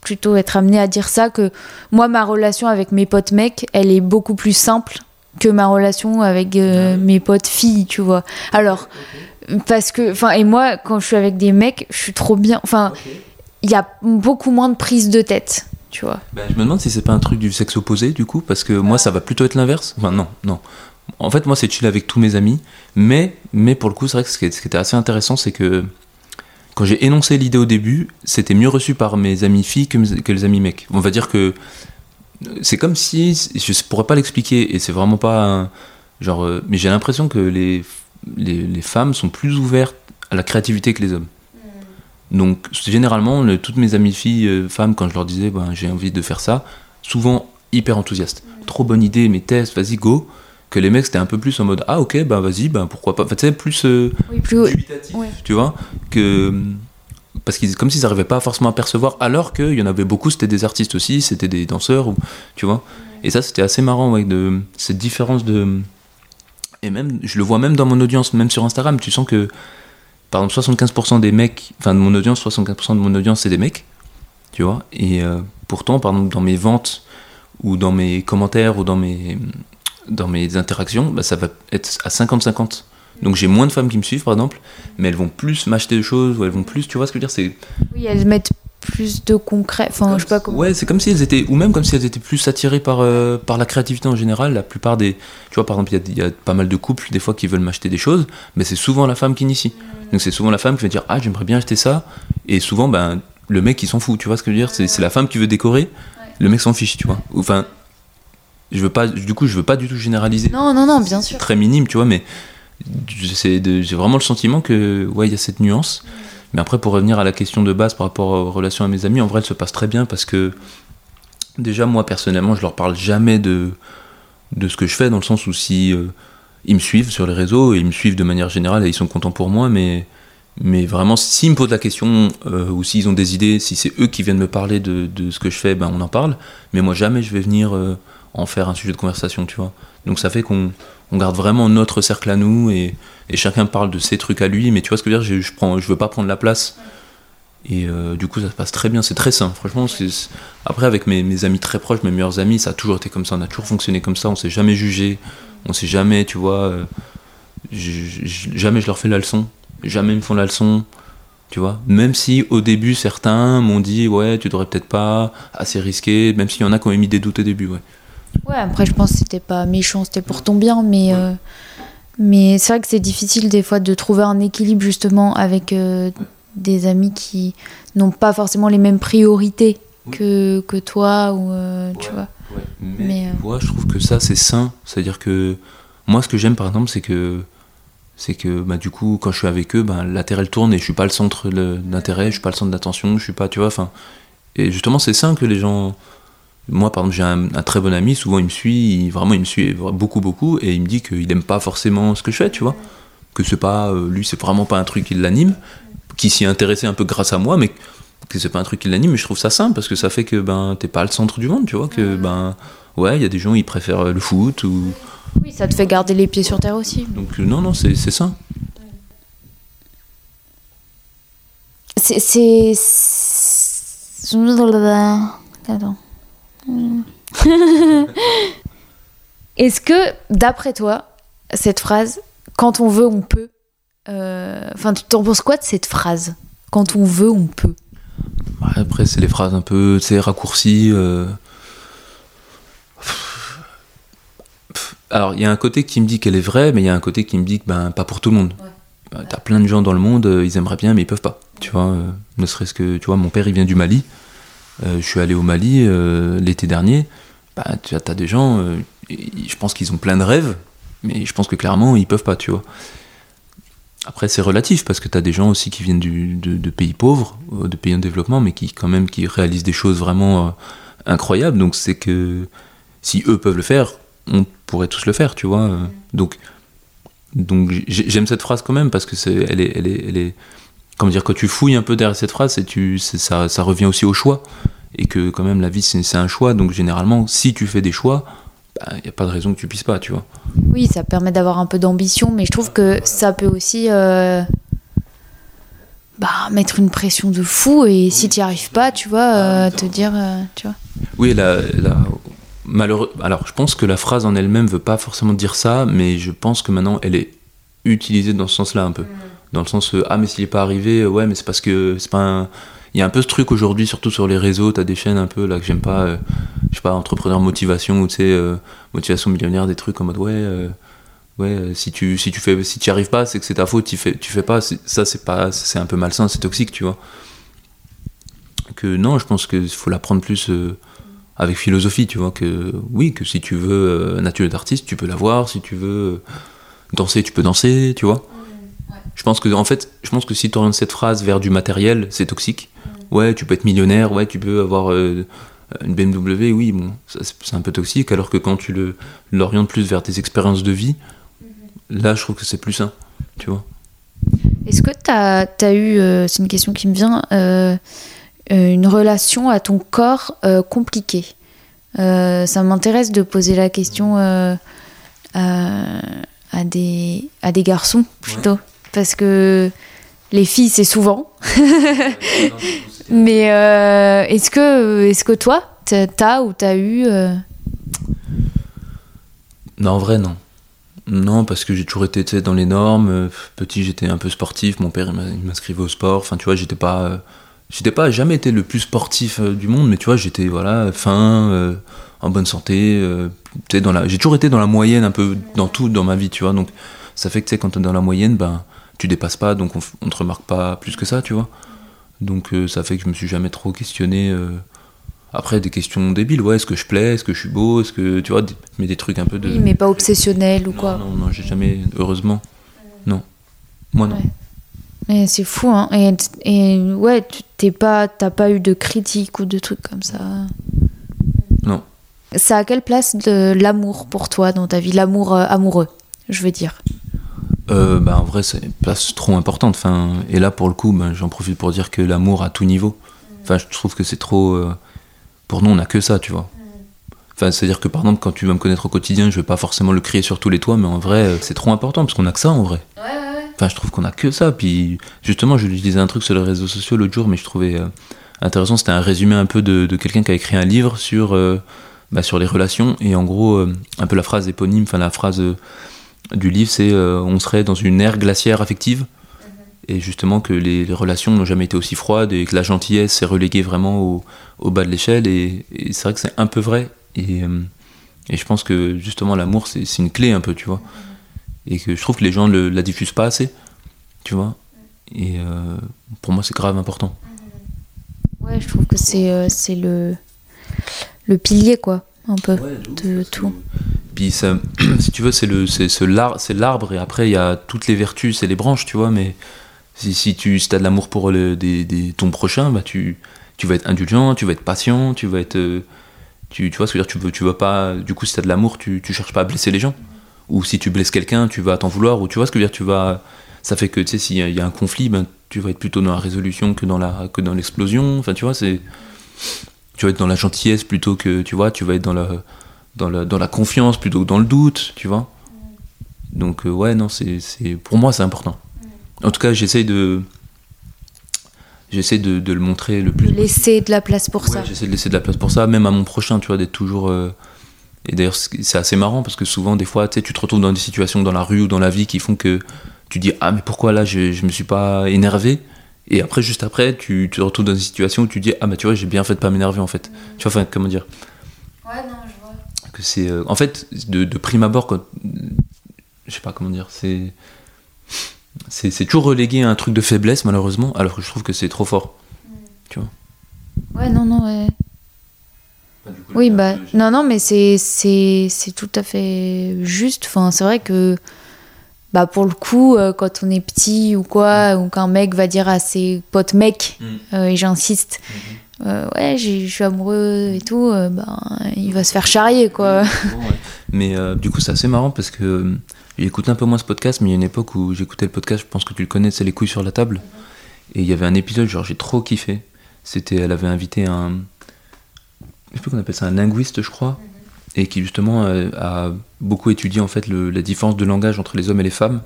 plutôt être amenée à dire ça, que moi, ma relation avec mes potes mecs, elle est beaucoup plus simple que ma relation avec euh, mes potes filles, tu vois. Alors, parce que, enfin, et moi, quand je suis avec des mecs, je suis trop bien, enfin, il y a beaucoup moins de prise de tête, tu vois. Ben, je me demande si c'est pas un truc du sexe opposé, du coup, parce que moi, ça va plutôt être l'inverse. Enfin, non, non. En fait, moi, c'est chill avec tous mes amis, mais, mais pour le coup, c'est vrai que ce qui ce qui était assez intéressant, c'est que quand j'ai énoncé l'idée au début, c'était mieux reçu par mes amis filles que, mes- que les amis mecs. On va dire que c'est comme si, je pourrais pas l'expliquer, et c'est vraiment pas un- genre, euh, mais j'ai l'impression que les, les, les femmes sont plus ouvertes à la créativité que les hommes. Donc, c'est généralement, le- toutes mes amies filles, euh, femmes, quand je leur disais, ben, j'ai envie de faire ça, souvent hyper enthousiastes. Trop bonne idée, mes tests, vas-y, go. Que les mecs, c'était un peu plus en mode, ah ok, ben vas-y, ben pourquoi pas. Enfin, tu sais, plus euh, Oui, plus. dubitatif, ouais. tu vois. Que, parce qu'ils, comme s'ils n'arrivaient pas forcément à percevoir, alors qu'il y en avait beaucoup, c'était des artistes aussi, c'était des danseurs, tu vois. Et ça, c'était assez marrant, ouais, cette différence de. Et même, je le vois même dans mon audience, même sur Instagram, tu sens que, par exemple, 75% des mecs, enfin de mon audience, 75% de mon audience, c'est des mecs, tu vois. Et euh, pourtant, par exemple, dans mes ventes, ou dans mes commentaires, ou dans mes, dans mes interactions, bah, ça va être à 50-50. Donc j'ai moins de femmes qui me suivent, par exemple, mais elles vont plus m'acheter des choses, ou elles vont plus, tu vois ce que je veux dire c'est, Oui, elles mettent plus de concret. Enfin, je sais pas comment. Ouais, c'est comme si elles étaient, ou même comme si elles étaient plus attirées par, euh, par la créativité en général. La plupart des. Tu vois, par exemple, il y a- il y, a pas mal de couples, des fois, qui veulent m'acheter des choses, mais c'est souvent la femme qui initie. Donc c'est souvent la femme qui va dire Ah, j'aimerais bien acheter ça. Et souvent, ben, le mec, il s'en fout, tu vois ce que je veux dire C'est c'est la femme qui veut décorer, le mec s'en fiche, tu vois. Enfin, je veux pas, du coup, je veux pas du tout généraliser. Non, non, non, bien sûr. Très minime, tu vois, mais j'ai vraiment le sentiment que, ouais, il y a cette nuance. Mais après, pour revenir à la question de base par rapport aux relations à mes amis, en vrai, elle se passe très bien parce que, déjà, moi, personnellement, je leur parle jamais de, de ce que je fais, dans le sens où si euh, ils me suivent sur les réseaux, et ils me suivent de manière générale et ils sont contents pour moi, mais, mais vraiment, s'ils me posent la question euh, ou s'ils ont des idées, si c'est eux qui viennent me parler de, de ce que je fais, ben on en parle. Mais moi, jamais je vais venir euh, en faire un sujet de conversation, tu vois. Donc ça fait qu'on on garde vraiment notre cercle à nous et, chacun parle de ses trucs à lui, mais tu vois ce que je veux dire, je, je, je veux pas prendre la place. Et euh, du coup, ça se passe très bien, c'est très sain. Franchement, après, avec mes, amis très proches, mes meilleurs amis, ça a toujours été comme ça, on a toujours fonctionné comme ça, on s'est jamais jugé, on s'est jamais, tu vois, euh, jamais je leur fais la leçon, jamais ils me font la leçon, tu vois. Même si au début, certains m'ont dit, ouais, tu devrais peut-être pas, assez risqué, même s'il y en a qui ont émis des doutes au début, ouais. Ouais, après, je pense que c'était pas méchant, c'était pour ton bien, mais. euh, mais c'est vrai que c'est difficile des fois de trouver un équilibre justement avec euh, des amis qui n'ont pas forcément les mêmes priorités que, que toi ou euh, tu Ouais. vois. Mais, Mais, euh, tu vois, je trouve que ça, c'est sain. C'est-à-dire que moi, ce que j'aime, par exemple, c'est que c'est que bah, du coup, quand je suis avec eux, bah, l'intérêt elle tourne et je suis pas le centre d'intérêt, je suis pas le centre d'attention, je suis pas, tu vois, enfin. Et justement, c'est sain que les gens. Moi, par exemple, j'ai un, un très bon ami, souvent il me suit, il- vraiment il me suit beaucoup, beaucoup, et il me dit qu'il aime pas forcément ce que je fais, tu vois. Que c'est pas. euh, lui, c'est vraiment pas un truc qui l'anime, qui s'y est intéressé un peu grâce à moi, mais que c'est pas un truc qui l'anime, mais je trouve ça simple parce que ça fait que ben t'es pas le centre du monde, tu vois, que ben ouais, il y a des gens ils préfèrent le foot ou Oui, ça te fait garder les pieds sur terre aussi. donc euh, non non c'est c'est ça. C'est. c'est- c'est- Attends. Est-ce que, d'après toi, cette phrase, quand on veut, on peut, euh, enfin, tu t'en penses quoi de cette phrase? Quand on veut, on peut. Bah, Après c'est les phrases un peu raccourcies. euh, Alors, il y a un côté qui me dit qu'elle est vraie, mais il y a un côté qui me dit que ben, pas pour tout le monde. Euh, T'as plein de gens dans le monde, euh, ils aimeraient bien, mais ils peuvent pas. Tu vois, euh, ne serait-ce que, tu vois, mon père, il vient du Mali. Euh, je suis allé au Mali euh, l'été dernier. Bah, tu as, des gens, euh, je pense qu'ils ont plein de rêves, mais je pense que clairement, ils peuvent pas, tu vois. Après, c'est relatif, parce que tu as des gens aussi qui viennent du- de, de pays pauvres, de pays en développement, mais qui, quand même, qui réalisent des choses vraiment euh, incroyables. Donc, c'est que si eux peuvent le faire, on pourrait tous le faire, tu vois. Donc, donc j'ai- j'aime cette phrase quand même, parce que c'est, elle est, elle est, elle est, comment dire, quand tu fouilles un peu derrière cette phrase, c'est tu, ça, ça revient aussi au choix. Et que quand même, la vie, c'est, un choix. Donc, généralement, si tu fais des choix, il n'y a pas de raison que tu puisses pas, tu vois. Oui, ça permet d'avoir un peu d'ambition, mais je trouve que ça peut aussi euh, bah, mettre une pression de fou et si tu n'y arrives pas, tu vois, euh, te dire, euh, tu vois. Oui, la, la- malheureux. Alors, je pense que la phrase en elle-même veut pas forcément dire ça, mais je pense que maintenant, elle est utilisée dans ce sens-là un peu. Dans le sens, euh, ah, mais s'il n'est pas arrivé, euh, ouais, mais c'est parce que c'est pas un. Il y a un peu ce truc aujourd'hui, surtout sur les réseaux, t'as des chaînes un peu là que j'aime pas, euh, je sais pas, entrepreneur motivation ou tu sais, motivation millionnaire, des trucs en mode ouais, ouais, si tu si tu fais, si tu arrives pas, c'est que c'est ta faute, tu fais, tu fais pas, ça c'est pas, c'est un peu malsain, c'est toxique, tu vois. Que non, je pense qu'il faut l'apprendre plus avec philosophie, tu vois, que oui, que si tu veux un atelier d'artiste, tu peux l'avoir, si tu veux danser, tu peux danser, tu vois. Je pense que en fait, je pense que si tu orientes cette phrase vers du matériel, c'est toxique. Ouais, tu peux être millionnaire, ouais, tu peux avoir euh, une BMW, oui, bon, c'est un peu toxique, alors que quand tu le l'orientes plus vers tes expériences de vie, là, je trouve que c'est plus sain, tu vois. Est-ce que tu as, eu, euh, c'est une question qui me vient, euh, une relation à ton corps compliquée? Ça m'intéresse de poser la question à, à des, à des garçons plutôt. Parce que les filles, c'est souvent. Mais euh, est-ce que, est que toi, t'as ou t'as eu. euh, Non, en vrai, non. Non, parce que j'ai toujours été dans les normes. Petit, j'étais un peu sportif. Mon père, il m'inscrivait au sport. Enfin, tu vois, j'étais pas. euh, J'étais pas jamais été le plus sportif du monde, mais tu vois, j'étais voilà, fin, euh, en bonne santé. euh, tu sais, dans la... J'ai toujours été dans la moyenne un peu dans tout dans ma vie, tu vois. Donc, ça fait que tu sais, quand t'es dans la moyenne, ben, tu dépasses pas, donc on, on te remarque pas plus que ça, tu vois. Donc, euh, ça fait que je me suis jamais trop questionné. euh, Après, des questions débiles, ouais, est-ce que je plais, est-ce que je suis beau, est-ce que, tu vois, des- mais des trucs un peu de. Oui, mais pas obsessionnel ou Non, quoi. Non, non, j'ai jamais, heureusement. Non. Moi, non. Ouais. Mais c'est fou, hein. Et, et ouais, tu t'es pas, t'as pas eu de critiques ou de trucs comme ça? Non. Ça a quelle place de l'amour pour toi dans ta vie? L'amour euh, amoureux, je veux dire. Euh, bah, en vrai, c'est place trop importante. Enfin, et là, pour le coup, ben, j'en profite pour dire que l'amour à tout niveau. Enfin, je trouve que c'est trop. euh, Pour nous, on n'a que ça, tu vois. Enfin, c'est-à-dire que par exemple, quand tu vas me connaître au quotidien, je vais pas forcément le crier sur tous les toits, mais en vrai, euh, c'est trop important parce qu'on a que ça en vrai. Enfin, je trouve qu'on a que ça. Puis justement, je lui disais un truc sur les réseaux sociaux l'autre jour, mais je trouvais euh, intéressant. C'était un résumé un peu de, de quelqu'un qui a écrit un livre sur, euh, bah, sur les relations. Et en gros, euh, un peu la phrase éponyme, enfin la phrase du livre, c'est euh, on serait dans une ère glaciaire affective. Et justement que les, les relations n'ont jamais été aussi froides et que la gentillesse s'est reléguée vraiment au, au bas de l'échelle. Et, et c'est vrai que c'est un peu vrai. Et, euh, et je pense que justement l'amour, c'est c'est une clé un peu, tu vois. Et que je trouve que les gens ne la diffusent pas assez, tu vois. Et euh, pour moi, c'est grave important. Ouais, je trouve que c'est euh, c'est le le pilier quoi, un peu de tout. Puis si tu veux, c'est le, c'est ce l'arbre et après il y a toutes les vertus, c'est les branches, tu vois. Mais si, si tu as de l'amour pour des, des- ton prochain, bah tu, tu vas être indulgent, tu vas être patient, tu vas être, euh, tu, tu vois ce que je veux dire, tu veux, tu vas pas. Du coup, si tu as de l'amour, tu, tu cherches pas à blesser les gens. Ou si tu blesses quelqu'un, tu vas t'en vouloir. Ou tu vois ce que je veux dire, tu vas. Ça fait que tu sais, s'il y, y a un conflit, ben tu vas être plutôt dans la résolution que dans la que dans l'explosion. Enfin, tu vois, c'est tu vas être dans la gentillesse plutôt que tu vois, tu vas être dans la dans la, dans la confiance plutôt que dans le doute, tu vois. Donc euh, ouais, non, c'est, c'est pour moi c'est important. En tout cas, j'essaye de j'essaie de, de le montrer le plus. De laisser de la place pour Ouais, ça. J'essaie de laisser de la place pour ça, même à mon prochain, tu vois, d'être toujours. euh, Et d'ailleurs, c'est assez marrant parce que souvent, des fois, tu sais, tu te retrouves dans des situations dans la rue ou dans la vie qui font que tu dis ah mais pourquoi là je, je me suis pas énervé? Et après juste après tu, tu te retrouves dans une situation où tu dis ah bah tu vois j'ai bien fait de pas m'énerver en fait tu vois enfin comment dire? Que c'est. euh, en fait, de, de prime abord, quand. Je sais pas comment dire, c'est. C'est toujours relégué à un truc de faiblesse, malheureusement, alors que je trouve que c'est trop fort. Ouais, non, non, ouais. Oui, bah, non, non, mais c'est, c'est, c'est tout à fait juste. Enfin, c'est vrai que, bah, pour le coup, euh, quand on est petit ou quoi, ou qu'un mec va dire à ses potes mecs, Mm. euh, et j'insiste, euh, ouais, je suis amoureux et tout, euh, ben, il va se faire charrier, quoi. Mais euh, du coup, c'est assez marrant parce que j'écoute un peu moins ce podcast, mais il y a une époque où j'écoutais le podcast, je pense que tu le connais, c'est Les couilles sur la table. Et il y avait un épisode, genre, j'ai trop kiffé. C'était, elle avait invité un. Je sais plus qu'on appelle ça, un linguiste, je crois. Et qui, justement, a beaucoup étudié, en fait, le- la différence de langage entre les hommes et les femmes.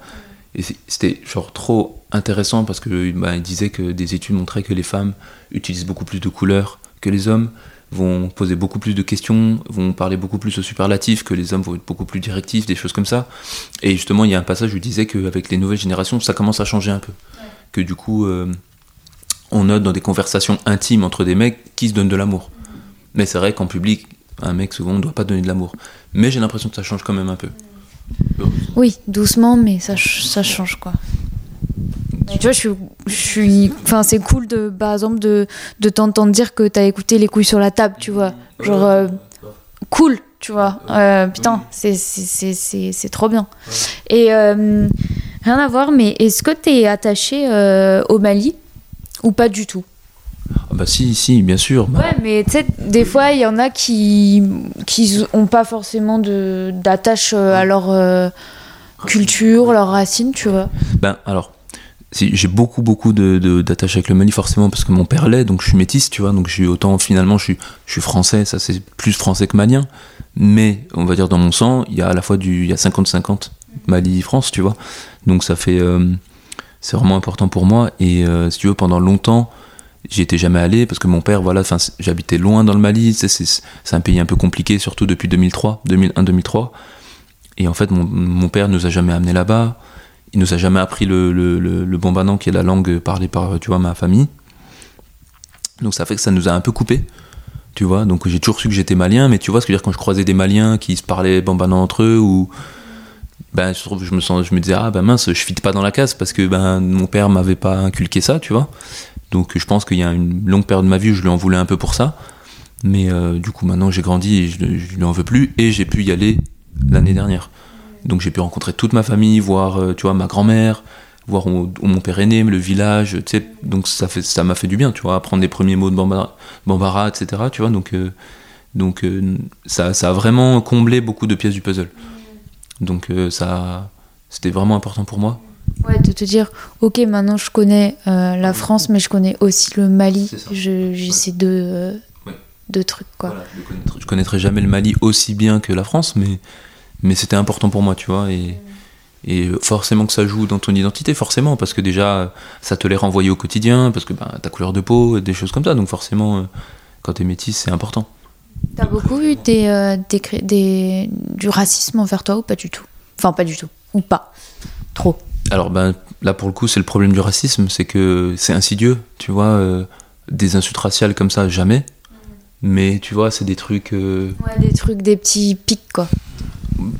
Et c'était, genre, trop intéressant parce que bah, il disait que des études montraient que les femmes utilisent beaucoup plus de couleurs que les hommes vont poser beaucoup plus de questions, vont parler beaucoup plus au superlatif, que les hommes vont être beaucoup plus directifs, des choses comme ça. Et justement, il y a un passage où il disait qu'avec les nouvelles générations, ça commence à changer un peu. Que du coup, euh, on note dans des conversations intimes entre des mecs qui se donnent de l'amour. Mais c'est vrai qu'en public, un mec souvent ne doit pas donner de l'amour. Mais j'ai l'impression que ça change quand même un peu. Oui, doucement, mais ça, ça change, quoi. Tu vois, je suis, enfin, c'est cool de, par exemple, de, de t'entendre dire que t'as écouté les couilles sur la table, tu vois. Genre, euh, cool, tu vois. Euh, putain, c'est, c'est, c'est, trop bien. Et euh, rien à voir, mais est-ce que t'es attaché au Mali? Ou pas du tout? Ah bah si, si, bien sûr. Bah, Ouais, mais tu sais, des fois, il y en a qui qui ont pas forcément de d'attache euh, à leur euh, culture, leurs racines, tu vois. Ben alors, si, j'ai beaucoup beaucoup de, d'attaches avec le Mali forcément parce que mon père l'est, donc je suis métisse, tu vois, donc je suis autant finalement je suis, je suis français, ça c'est plus français que malien, mais on va dire dans mon sang, il y a à la fois du, il y a 50-50 Mali-France, tu vois, donc ça fait, euh, c'est vraiment important pour moi et euh, si tu veux pendant longtemps j'y étais jamais allé parce que mon père voilà j'habitais loin dans le Mali c'est un pays un peu compliqué surtout depuis 2003 2001 2003 et en fait mon, mon père nous a jamais amené là-bas. Il nous a jamais appris le, le, le, qui est la langue parlée par tu vois ma famille. Donc ça fait que ça nous a un peu coupé tu vois. Donc j'ai toujours su que j'étais malien mais tu vois ce que je veux dire quand je croisais des maliens qui se parlaient bambanan entre eux ou ben je me sens je me disais ah ben mince je fit pas dans la case parce que ben mon père m'avait pas inculqué ça tu vois. Donc je pense qu'il y a une longue période de ma vie où je lui en voulais un peu pour ça. Mais euh, du coup maintenant j'ai grandi et je, je lui en veux plus et j'ai pu y aller l'année dernière. Donc j'ai pu rencontrer toute ma famille voir euh, tu vois ma grand-mère voir où, mon père est né le village tu sais. Donc ça fait ça m'a fait du bien tu vois apprendre les premiers mots de Bambara, Bambara etc tu vois. Donc euh, donc ça, ça a vraiment comblé beaucoup de pièces du puzzle donc euh, ça c'était vraiment important pour moi Ouais, de te dire, ok, maintenant je connais euh, la France, mais je connais aussi le Mali. J'ai Ouais. ces deux, euh, Ouais. deux trucs, quoi. Voilà, je, connaîtrai, je connaîtrai jamais le Mali aussi bien que la France, mais, mais c'était important pour moi, tu vois. Et, et forcément que ça joue dans ton identité, forcément, parce que déjà, ça te les renvoyer au quotidien, parce que ben, ta couleur de peau, des choses comme ça. Donc forcément, euh, quand t'es métis, c'est important. T'as beaucoup eu des, euh, des, cré- des- du racisme envers toi ou pas du tout? Enfin, pas du tout. Ou pas Trop. Alors ben, là, pour le coup, c'est le problème du racisme, c'est que c'est insidieux, tu vois. euh, des insultes raciales comme ça, jamais. Mais tu vois, c'est des trucs... euh, Ouais, des trucs, des petits pics, quoi.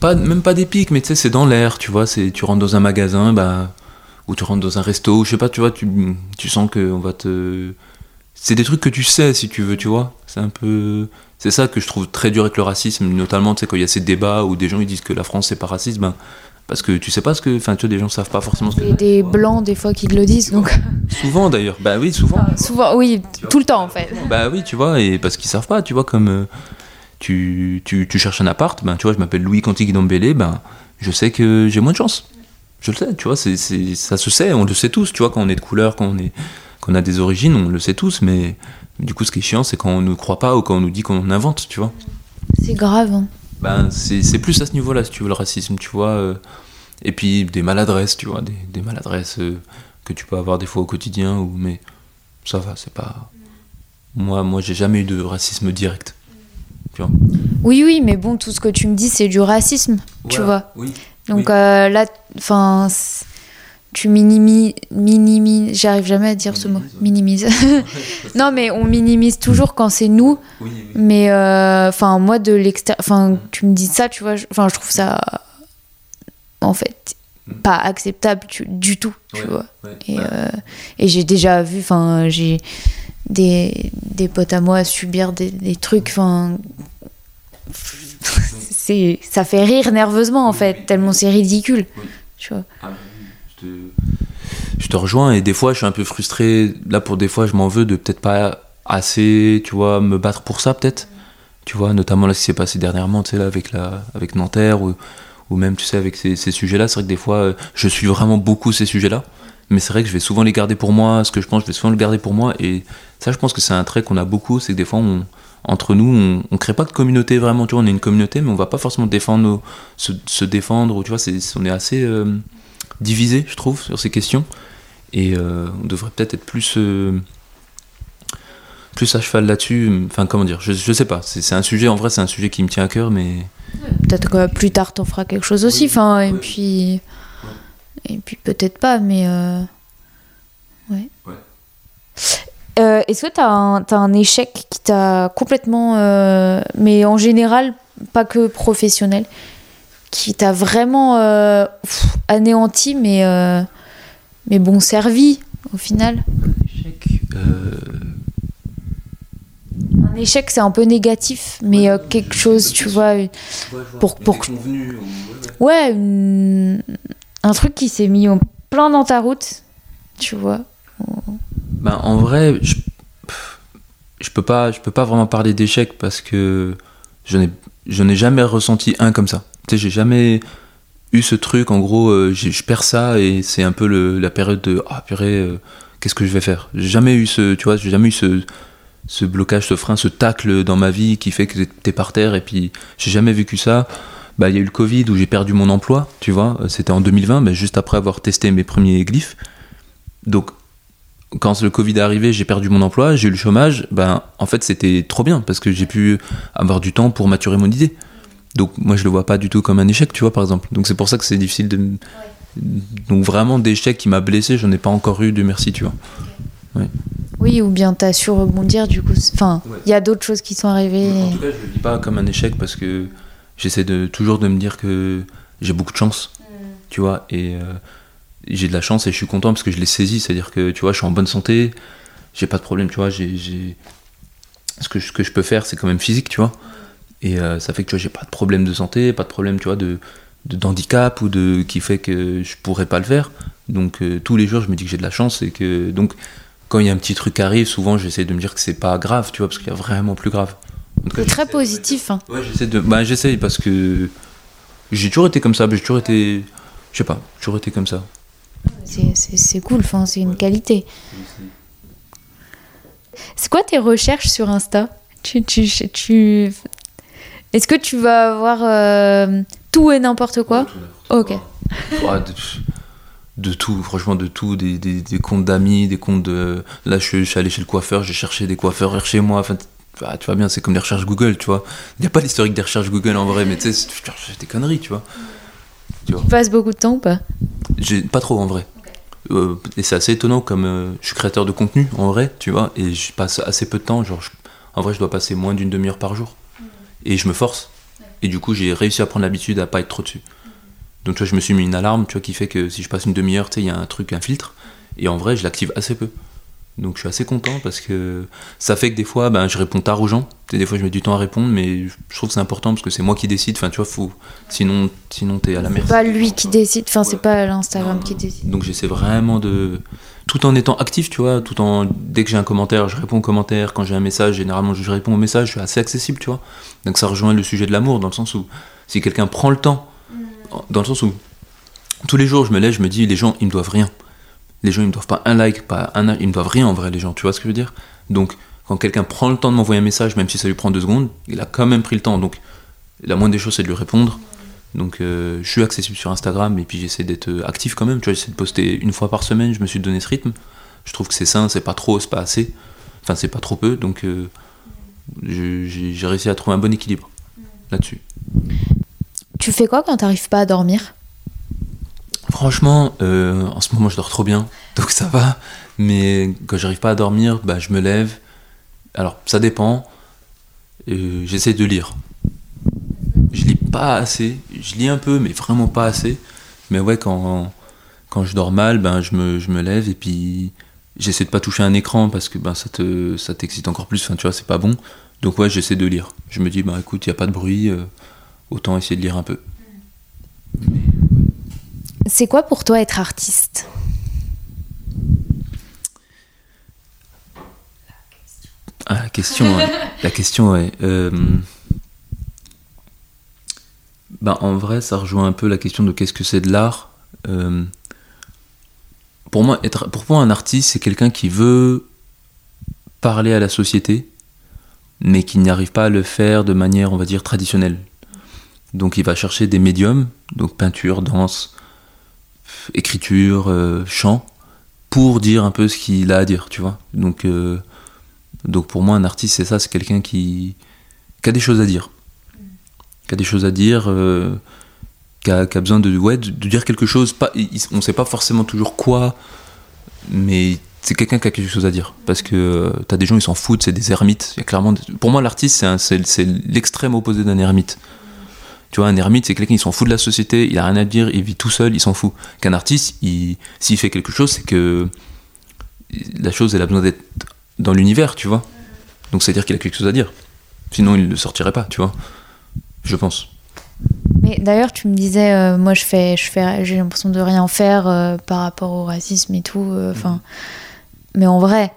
pas, même pas des pics, mais tu sais, c'est dans l'air, tu vois. C'est, tu rentres dans un magasin, bah, ou tu rentres dans un resto, je sais pas, tu vois, tu, tu sens qu'on va te. C'est des trucs que tu sais, si tu veux, tu vois. C'est un peu. C'est ça que je trouve très dur avec le racisme, notamment, tu sais, quand il y a ces débats où des gens ils disent que la France c'est pas raciste, ben, parce que tu sais pas ce que. Enfin, tu vois, des gens savent pas forcément ce que Et des blancs, des fois, qui te le disent. Donc, Souvent d'ailleurs, bah oui, souvent. souvent, oui, tout le temps, en fait. Bah oui, tu vois, et parce qu'ils savent pas, tu vois, comme euh, tu, tu, tu cherches un appart, ben tu vois, je m'appelle Louis Contigui Dombélé, ben je sais que j'ai moins de chance. Je le sais, tu vois, c'est, ça se sait, on le sait tous, tu vois, quand on est de couleur, quand on, est, qu'on a des origines, on le sait tous, mais du coup, ce qui est chiant, c'est quand on ne croit pas ou quand on nous dit qu'on invente, tu vois. C'est grave. hein. Ben, c'est, plus à ce niveau-là, si tu veux, le racisme, tu vois. euh, et puis des maladresses, tu vois, des, des maladresses euh, que tu peux avoir des fois au quotidien, ou, mais ça va, c'est pas. Moi, moi j'ai jamais eu de racisme direct. Tu vois. Oui, oui, mais bon, tout ce que tu me dis, c'est du racisme, tu vois. Oui. Donc Oui. euh, là, enfin, tu minimises, minimises j'arrive jamais à dire ce mot, minimise. non, mais on minimise toujours quand c'est nous. Mais euh, enfin, moi de l'extérieur, enfin, tu me dis ça, tu vois, enfin, je trouve ça, en fait, mm. pas acceptable du tout, tu vois. Et, euh, et j'ai déjà vu, enfin, j'ai des, des potes à moi subir des, des trucs, enfin, c'est, ça fait rire nerveusement en fait, tellement c'est ridicule, tu vois. Ah, je te rejoins et des fois je suis un peu frustré. Là pour des fois je m'en veux de peut-être pas assez, tu vois, me battre pour ça peut-être. Tu vois, notamment là ce qui s'est passé dernièrement, tu sais là avec la avec Nanterre ou, ou même tu sais avec ces, sujets-là, c'est vrai que des fois je suis vraiment beaucoup ces sujets-là. Mais c'est vrai que je vais souvent les garder pour moi, ce que je pense, je vais souvent le garder pour moi. Et ça, je pense que c'est un trait qu'on a beaucoup, c'est que des fois, on, entre nous, on, on crée pas de communauté vraiment. Tu vois, on est une communauté, mais on va pas forcément défendre se, se, défendre. Tu vois, on est assez euh, divisé, je trouve, sur ces questions. Et euh, on devrait peut-être être plus, euh, plus à cheval là-dessus. Enfin, comment dire je, je sais pas. C'est un sujet, en vrai, c'est un sujet qui me tient à cœur, mais. Peut-être que plus tard, t'en feras quelque chose aussi. Enfin, et puis. Et puis peut-être pas, mais. Euh... Ouais. ouais. Euh, Est-ce que tu as, as, un échec qui t'a complètement. Euh, mais en général, pas que professionnel, qui t'a vraiment euh, pff, anéanti, mais mais bon servi au final échec, euh... Un échec, c'est un peu négatif, mais ouais, euh, quelque chose, tu vois, ouais, pour pour convenu, ouais, ouais une... un truc qui s'est mis en plein dans ta route, tu vois. Ben, en vrai, je, je peux pas, je peux pas vraiment parler d'échec parce que je n'ai, je n'ai jamais ressenti un comme ça. J'ai jamais eu ce truc, en gros, euh, je perds ça et c'est un peu la période de ah purée, euh, qu'est-ce que je vais faire? J'ai jamais eu ce, tu vois, j'ai jamais eu ce, ce blocage, ce frein, ce tacle dans ma vie qui fait que t'es par terre et puis j'ai jamais vécu ça. Bah, il y a eu le Covid où j'ai perdu mon emploi, tu vois, c'était en 2020, mais juste après avoir testé mes premiers glyphes. Donc, quand le Covid est arrivé, j'ai perdu mon emploi, j'ai eu le chômage, ben, en fait, c'était trop bien parce que j'ai pu avoir du temps pour maturer mon idée. Donc moi je le vois pas du tout comme un échec, tu vois par exemple. Donc c'est pour ça que c'est difficile de ouais. donc vraiment d'échec qui m'a blessé, j'en ai pas encore eu de merci, tu vois. Ouais. Oui, ou bien tu as su rebondir du coup. Enfin, il ouais. y a d'autres choses qui sont arrivées. En tout cas, je le dis pas comme un échec parce que j'essaie de toujours de me dire que j'ai beaucoup de chance, mm. tu vois, et euh, j'ai de la chance et je suis content parce que je l'ai saisi, c'est-à-dire que tu vois, je suis en bonne santé, j'ai pas de problème, tu vois, j'ai ce que, ce que je peux faire, c'est quand même physique, tu vois. Et euh, ça fait que tu vois, j'ai pas de problème de santé, pas de problème, tu vois, de, d'handicap ou de qui fait que je pourrais pas le faire. Donc euh, tous les jours, je me dis que j'ai de la chance et que donc quand il y a un petit truc qui arrive, souvent j'essaie de me dire que c'est pas grave, tu vois, parce qu'il y a vraiment plus grave. C'est très positif. Hein. Ouais, j'essaie de, bah j'essaie parce que j'ai toujours été comme ça, j'ai toujours été, je sais pas, toujours été comme ça. C'est, cool, enfin, c'est une ouais. qualité. C'est quoi tes recherches sur Insta? Tu, tu, tu, est-ce que tu vas avoir euh, tout et n'importe quoi Ok. Ouais, de, de, tout, franchement, de tout. Des, des, des comptes d'amis, des comptes de. Là, je, je, suis allé chez le coiffeur, j'ai cherché des coiffeurs chez moi. Enfin, bah, tu vois bien, c'est comme des recherches Google, tu vois. Il n'y a pas l'historique des recherches Google en vrai, mais tu sais, c'est des conneries, tu vois. Tu, vois. tu passes beaucoup de temps ou pas? J'ai Pas trop en vrai. Okay. Euh, et c'est assez étonnant comme euh, je suis créateur de contenu en vrai, tu vois, et je passe assez peu de temps. Genre, je, en vrai, je dois passer moins d'une demi-heure par jour et je me force. Et du coup, j'ai réussi à prendre l'habitude à pas être trop dessus. Donc, tu vois, je me suis mis une alarme, tu qui fait que si je passe une demi-heure, tu sais, il y a un truc, un filtre. Et en vrai, je l'active assez peu. Donc, je suis assez content parce que ça fait que des fois, ben, je réponds tard aux gens. Des fois, je mets du temps à répondre, mais je trouve que c'est important parce que c'est moi qui décide. Enfin, tu vois, faut... sinon, sinon t'es à la merci. C'est pas lui qui décide, enfin, ouais. c'est pas l'Instagram qui décide. Donc, j'essaie vraiment de tout en étant actif, tu vois, tout en dès que j'ai un commentaire, je réponds aux commentaires, quand j'ai un message, généralement je réponds aux messages, je suis assez accessible, tu vois. Donc ça rejoint le sujet de l'amour dans le sens où si quelqu'un prend le temps, dans le sens où tous les jours je me lève, je me dis les gens ils me doivent rien. Les gens ils me doivent pas un like, pas un ils me doivent rien en vrai les gens, tu vois ce que je veux dire? Donc quand quelqu'un prend le temps de m'envoyer un message, même si ça lui prend deux secondes, il a quand même pris le temps. Donc la moindre des choses c'est de lui répondre. Donc euh, je suis accessible sur Instagram et puis j'essaie d'être actif quand même. Tu vois, j'essaie de poster une fois par semaine. Je me suis donné ce rythme. Je trouve que c'est sain, c'est pas trop, c'est pas assez. Enfin, c'est pas trop peu. Donc euh, j'ai réussi à trouver un bon équilibre là-dessus. Tu fais quoi quand t'arrives pas à dormir? Franchement, euh, en ce moment, je dors trop bien, donc ça va. Mais quand j'arrive pas à dormir, bah, je me lève. Alors, ça dépend. Euh, J'essaie de lire. Je lis pas assez. Je lis un peu, mais vraiment pas assez. Mais ouais, quand, quand je dors mal, ben, je, me, je me lève et puis j'essaie de pas toucher un écran parce que ben, ça te ça t'excite encore plus. Enfin, tu vois, c'est pas bon. Donc ouais, j'essaie de lire. Je me dis, bah écoute, il y a pas de bruit, euh, autant essayer de lire un peu. C'est quoi pour toi être artiste? Ah, la question, ouais. la question, ouais. Euh, ben, en vrai, ça rejoint un peu la question de qu'est-ce que c'est de l'art. Euh, pour moi, être, pour moi, un artiste, c'est quelqu'un qui veut parler à la société, mais qui n'arrive pas à le faire de manière, on va dire, traditionnelle. Donc, il va chercher des médiums, donc peinture, danse, écriture, euh, chant, pour dire un peu ce qu'il a à dire, tu vois. Donc, euh, donc pour moi, un artiste, c'est ça, c'est quelqu'un qui, a des choses à dire. Qui a des choses à dire, euh, qui, a, besoin de, ouais, de, dire quelque chose. On ne sait pas forcément toujours quoi, mais c'est quelqu'un qui a quelque chose à dire. Parce que euh, t'as des gens, ils s'en foutent, c'est des ermites. Clairement, pour moi, l'artiste, c'est l'extrême opposé d'un ermite. Tu vois, un ermite, c'est quelqu'un qui s'en fout de la société, il a rien à dire, il vit tout seul, il s'en fout. Qu'un artiste, il- s'il fait quelque chose, c'est que la chose, elle a besoin d'être dans l'univers, tu vois. Donc c'est-à-dire qu'il a quelque chose à dire. Sinon, il ne sortirait pas, tu vois. Je pense. Mais d'ailleurs, tu me disais, euh, moi, je fais, je fais, j'ai l'impression de rien faire euh, par rapport au racisme et tout. euh, Enfin, mais en vrai,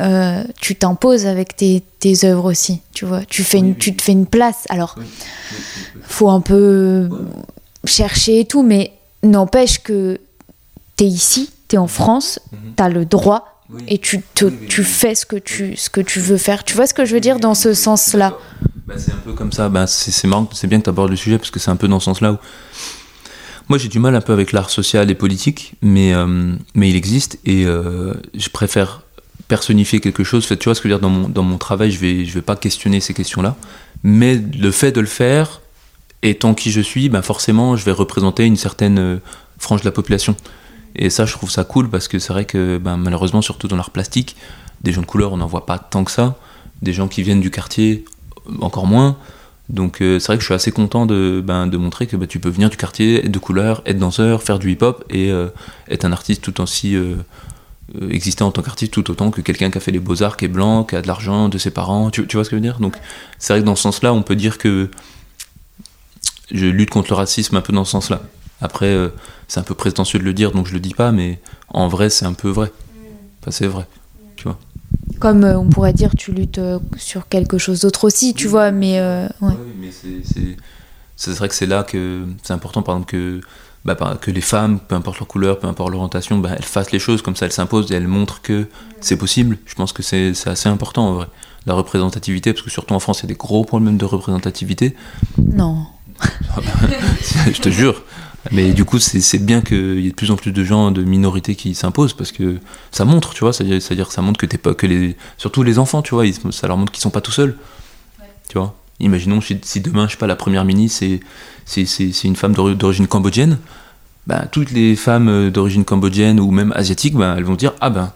euh, tu t'imposes avec tes, tes œuvres aussi. Tu vois, tu fais une, tu te fais une place. Alors, faut un peu chercher et tout, mais n'empêche que t'es ici, t'es en France, t'as le droit et tu, te, tu fais ce que tu, ce que tu veux faire. Tu vois ce que je veux dire dans ce sens-là? Bah, c'est un peu comme ça. Bah, c'est c'est marrant, c'est bien que tu abordes le sujet parce que c'est un peu dans ce sens-là où. Moi, j'ai du mal un peu avec l'art social et politique, mais, euh, mais il existe et euh, je préfère personnifier quelque chose. Tu vois ce que je veux dire dans mon, dans mon travail, je vais, vais pas questionner ces questions-là, mais le fait de le faire, étant qui je suis, ben forcément, je vais représenter une certaine euh, frange de la population. Et ça, je trouve ça cool parce que c'est vrai que ben, malheureusement, surtout dans l'art plastique, des gens de couleur, on n'en voit pas tant que ça. Des gens qui viennent du quartier, encore moins. Donc euh, c'est vrai que je suis assez content de, de montrer que tu peux venir du quartier, être de couleur, être danseur, faire du hip-hop et euh, être un artiste tout aussi euh, euh, exister en tant qu'artiste tout autant que quelqu'un qui a fait les beaux-arts, qui est blanc, qui a de l'argent de ses parents. Tu, tu vois ce que je veux dire? Donc c'est vrai que dans ce sens-là, on peut dire que je lutte contre le racisme un peu dans ce sens-là. Après, euh, c'est un peu prétentieux de le dire, donc je le dis pas, mais en vrai, c'est un peu vrai. Enfin, c'est vrai. Comme euh, on pourrait dire, tu luttes euh, sur quelque chose d'autre aussi, tu vois, mais euh, ouais. Oui, mais c'est- c'est c'est vrai que c'est là que c'est important, par exemple, que, bah, que les femmes, peu importe leur couleur, peu importe leur orientation, bah, elles fassent les choses comme ça, elles s'imposent et elles montrent que c'est possible. Je pense que c'est assez important en vrai. La représentativité, parce que surtout en France, il y a des gros problèmes de représentativité. Non. je te jure. Mais du coup, c'est bien qu'il y ait de plus en plus de gens de minorités qui s'imposent parce que ça montre, tu vois, c'est-à-dire que ça montre que t'es pas que les, surtout les enfants, tu vois, ils- ça leur montre qu'ils sont pas tout seuls, tu vois. Imaginons si, si demain, je sais pas, la première ministre c'est une femme d'ori- d'origine cambodgienne, ben toutes les femmes euh, d'origine cambodgienne ou même asiatique, ben elles vont dire ah ben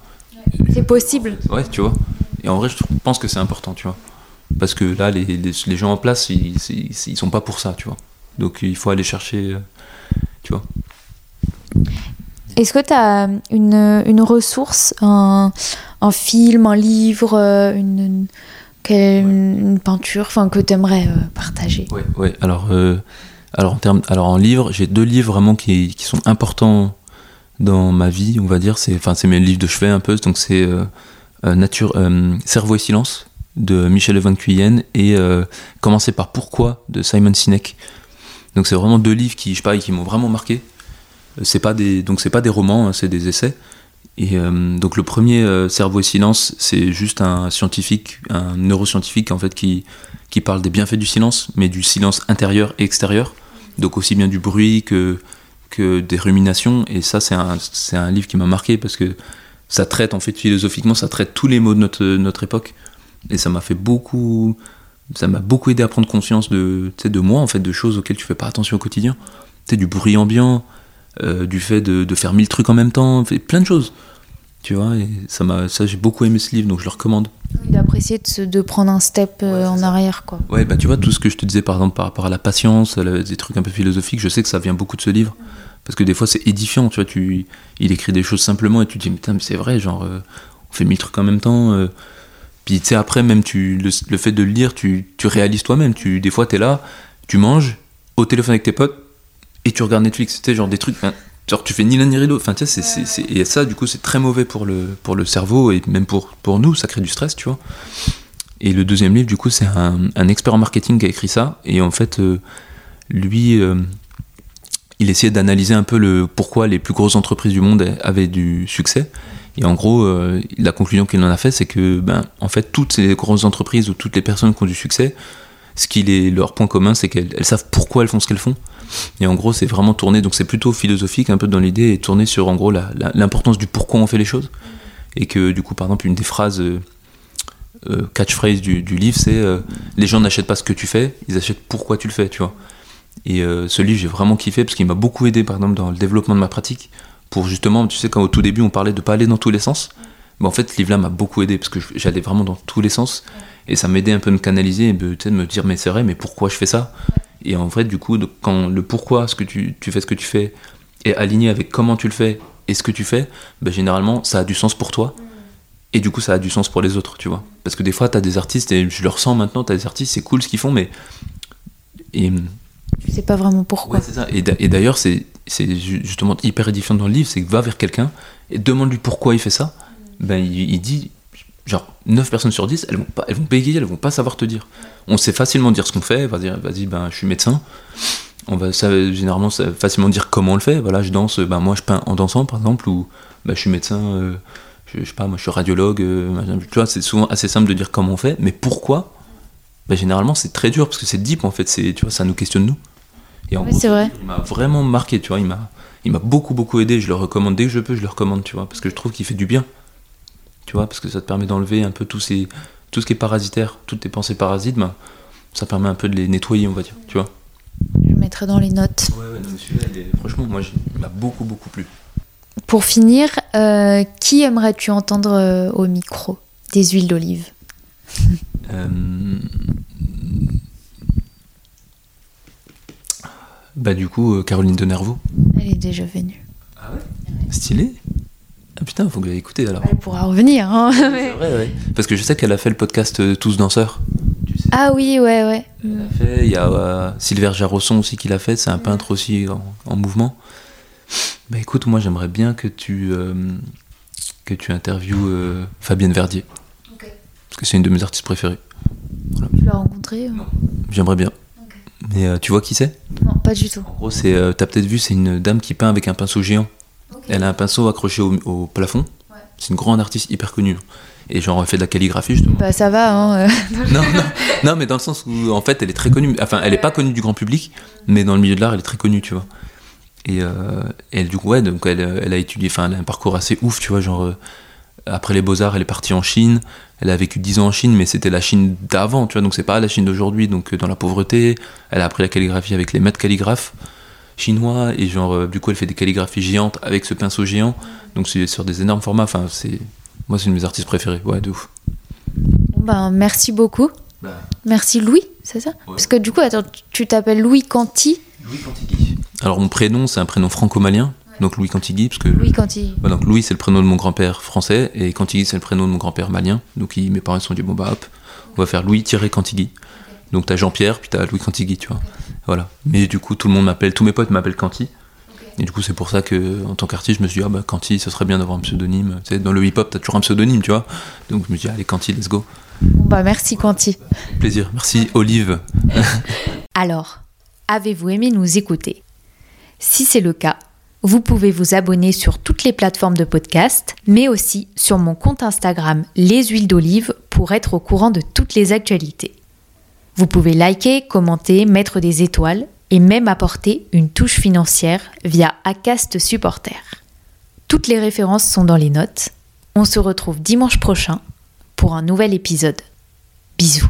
C'est possible. ouais, tu vois. Et en vrai, je pense que c'est important, tu vois, parce que là, les, les, les gens en place, ils, ils, ils sont pas pour ça, tu vois. Donc il faut aller chercher, euh, tu vois. Est-ce que tu as une, une ressource, un, un film, un livre, euh, une, une, une peinture enfin, que tu aimerais partager? Ouais, ouais. Alors, euh, alors en termes, alors en livre, j'ai deux livres vraiment qui, sont importants dans ma vie, on va dire. C'est, enfin, c'est mes livres de chevet un peu. Donc c'est euh, euh, euh, Cerveau et silence de Michel Van Cuyen et euh, Commencer par Pourquoi de Simon Sinek. Donc c'est vraiment deux livres qui, je pas, qui m'ont vraiment marqué. C'est pas des, donc c'est pas des romans, hein, c'est des essais. Et donc le premier, Cerveau et silence, c'est juste un scientifique, un neuroscientifique en fait qui qui parle des bienfaits du silence, mais du silence intérieur et extérieur. Donc aussi bien du bruit que, que des ruminations. Et ça, c'est un, un livre qui m'a marqué parce que ça traite, en fait, philosophiquement, ça traite tous les mots de notre, notre époque. Et ça m'a fait beaucoup. Ça m'a beaucoup aidé à prendre conscience de, de moi, en fait, de choses auxquelles tu fais pas attention au quotidien. Tu du bruit ambiant, euh, du fait de, de faire mille trucs en même temps, plein de choses. Tu vois, et ça m'a, ça j'ai beaucoup aimé ce livre, donc je le recommande. D'apprécier de, de prendre un step euh, Ouais, en ça. arrière, quoi. Ouais, bah tu vois, tout ce que je te disais par exemple par rapport à la patience, la- des trucs un peu philosophiques, je sais que ça vient beaucoup de ce livre. Parce que des fois c'est édifiant, tu vois, tu, il écrit des choses simplement et tu te dis, mais putain, mais c'est vrai, genre, euh, on fait mille trucs en même temps. euh. Puis tu sais, après, même tu, le, le fait de le lire, tu, tu réalises toi-même. Tu, des fois, t'es là, tu manges, au téléphone avec tes potes, et tu regardes Netflix, tu sais, genre des trucs. Genre, tu fais ni l'un ni l'autre. Enfin, tu sais, c'est, et ça, du coup, c'est très mauvais pour le, pour le cerveau et même pour, pour nous, ça crée du stress, tu vois. Et le deuxième livre, du coup, c'est un, un expert en marketing qui a écrit ça. Et en fait, euh, lui, euh, il essayait d'analyser un peu le pourquoi les plus grosses entreprises du monde avaient du succès. Et en gros, euh, la conclusion qu'il en a fait, c'est que, ben, en fait, toutes ces grosses entreprises ou toutes les personnes qui ont du succès, ce qui est leur point commun, c'est qu'elles elles savent pourquoi elles font ce qu'elles font. Et en gros, c'est vraiment tourné, donc c'est plutôt philosophique un peu dans l'idée, et tourné sur en gros l'importance du pourquoi on fait les choses. Et que du coup, par exemple, une des phrases euh, euh, catchphrase du, livre, c'est euh, les gens n'achètent pas ce que tu fais, ils achètent pourquoi tu le fais, tu vois. Et ce livre, j'ai vraiment kiffé parce qu'il m'a beaucoup aidé, par exemple, dans le développement de ma pratique. Pour justement, tu sais, quand au tout début, on parlait de pas aller dans tous les sens, mais en fait, ce livre-là m'a beaucoup aidé parce que j'allais vraiment dans tous les sens. Et ça m'aidait un peu à me canaliser et de, me dire, mais c'est vrai, mais pourquoi je fais ça? Et en vrai, du coup, quand le pourquoi ce que tu, tu fais ce que tu fais est aligné avec comment tu le fais et ce que tu fais, ben, généralement, ça a du sens pour toi. Et du coup, ça a du sens pour les autres, tu vois. Parce que des fois, tu as des artistes, et je le ressens maintenant, tu as des artistes, c'est cool ce qu'ils font, mais. Et, Tu sais pas vraiment pourquoi. Ouais, ça. Et d'a- et d'ailleurs, c'est c'est ju- justement hyper édifiant dans le livre, c'est que va vers quelqu'un et demande-lui pourquoi il fait ça. Ben, il, il dit, genre, 9 personnes sur 10, elles vont, pas, elles vont bégayer, elles vont pas savoir te dire. On sait facilement dire ce qu'on fait, vas-y, vas-y, ben, je suis médecin. On va ça, généralement ça- facilement dire comment on le fait. Voilà, je danse, ben, moi je peins en dansant par exemple, ou ben, je suis médecin, euh, je, je sais pas, moi je suis radiologue. euh, tu vois, c'est souvent assez simple de dire comment on fait, mais pourquoi? Ben, Généralement, c'est très dur parce que c'est deep en fait, c'est, tu vois, ça nous questionne nous. Et en Ouais, gros, c'est vrai. il m'a vraiment marqué, tu vois, il m'a, il m'a beaucoup beaucoup aidé, je le recommande dès que je peux, je le recommande, tu vois, parce que je trouve qu'il fait du bien, tu vois, parce que ça te permet d'enlever un peu tous ces, tout ce qui est parasitaire, toutes tes pensées parasites, ben, ça permet un peu de les nettoyer, on va dire, tu vois. Je mettrai dans les notes. Ouais, ouais, non, mais est- franchement, moi, il m'a beaucoup beaucoup plu. Pour finir, euh, qui aimerais-tu entendre euh, au micro des huiles d'olive? Euh, Bah du coup, Caroline de Nervaux. Elle est déjà venue. Ah ouais? Stylé Ah putain, faut que j'aille écouter alors. Elle pourra revenir. hein. C'est vrai, ouais. Parce que je sais qu'elle a fait le podcast euh, Tous danseurs. Tu sais. ah oui, ouais, ouais. Elle a fait, il y a euh, Silver Jarosson aussi qui l'a fait, c'est un peintre aussi en, en mouvement. Bah écoute, moi j'aimerais bien que tu, euh, que tu interviewes euh, Fabienne Verdier. Parce que c'est une de mes artistes préférées. Tu l'as rencontrée euh Non. J'aimerais bien. Mais euh, tu vois qui c'est? Non, pas du tout. En gros, c'est, euh, t'as peut-être vu, c'est une dame qui peint avec un pinceau géant. Elle a un pinceau accroché au, au plafond. C'est une grande artiste hyper connue. Et genre, elle fait de la calligraphie justement. Bah ça va, hein. euh. non, non, non, mais dans le sens où en fait elle est très connue. Enfin, elle est pas connue du grand public, mais dans le milieu de l'art elle est très connue, tu vois. Et, euh, et du coup, ouais, donc elle, elle a étudié, enfin, elle a un parcours assez ouf, tu vois. Genre, euh, après les Beaux-Arts, elle est partie en Chine. Elle a vécu 10 ans en Chine, mais c'était la Chine d'avant, tu vois. Donc c'est pas la Chine d'aujourd'hui, donc euh, dans la pauvreté. Elle a appris la calligraphie avec les maîtres calligraphes chinois, et genre, euh, du coup, elle fait des calligraphies géantes avec ce pinceau géant. Donc c'est sur des énormes formats. Enfin, c'est. Moi, c'est une de mes artistes préférés, ouais, de ouf. Ben, merci beaucoup. Merci Louis, c'est ça? Parce que du coup, attends, tu t'appelles Louis Canty? Louis Cantigui. Alors mon prénom, c'est un prénom franco-malien, donc Louis Cantigui, parce que Louis Canty. Ouais, donc Louis c'est le prénom de mon grand-père français et Cantigui c'est le prénom de mon grand-père malien. Donc ils- mes parents se sont dit bon bah hop, on va faire Louis-Cantigui. Donc t'as Jean-Pierre puis t'as Louis Cantigui, tu vois. Voilà. Mais du coup tout le monde m'appelle, tous mes potes m'appellent Canty. Et du coup c'est pour ça que en tant qu'artiste je me suis dit ah bah Canty ce serait bien d'avoir un pseudonyme. Tu sais, dans le hip-hop t'as toujours un pseudonyme, tu vois. Donc je me suis dit allez Canty let's go. Bah merci Canty. Plaisir. Merci Olive. Alors, avez-vous aimé nous écouter? Si c'est le cas, vous pouvez vous abonner sur toutes les plateformes de podcast, mais aussi sur mon compte Instagram Les Huiles d'Olive pour être au courant de toutes les actualités. Vous pouvez liker, commenter, mettre des étoiles et même apporter une touche financière via Acast Supporter. Toutes les références sont dans les notes. On se retrouve dimanche prochain pour un nouvel épisode. Bisous.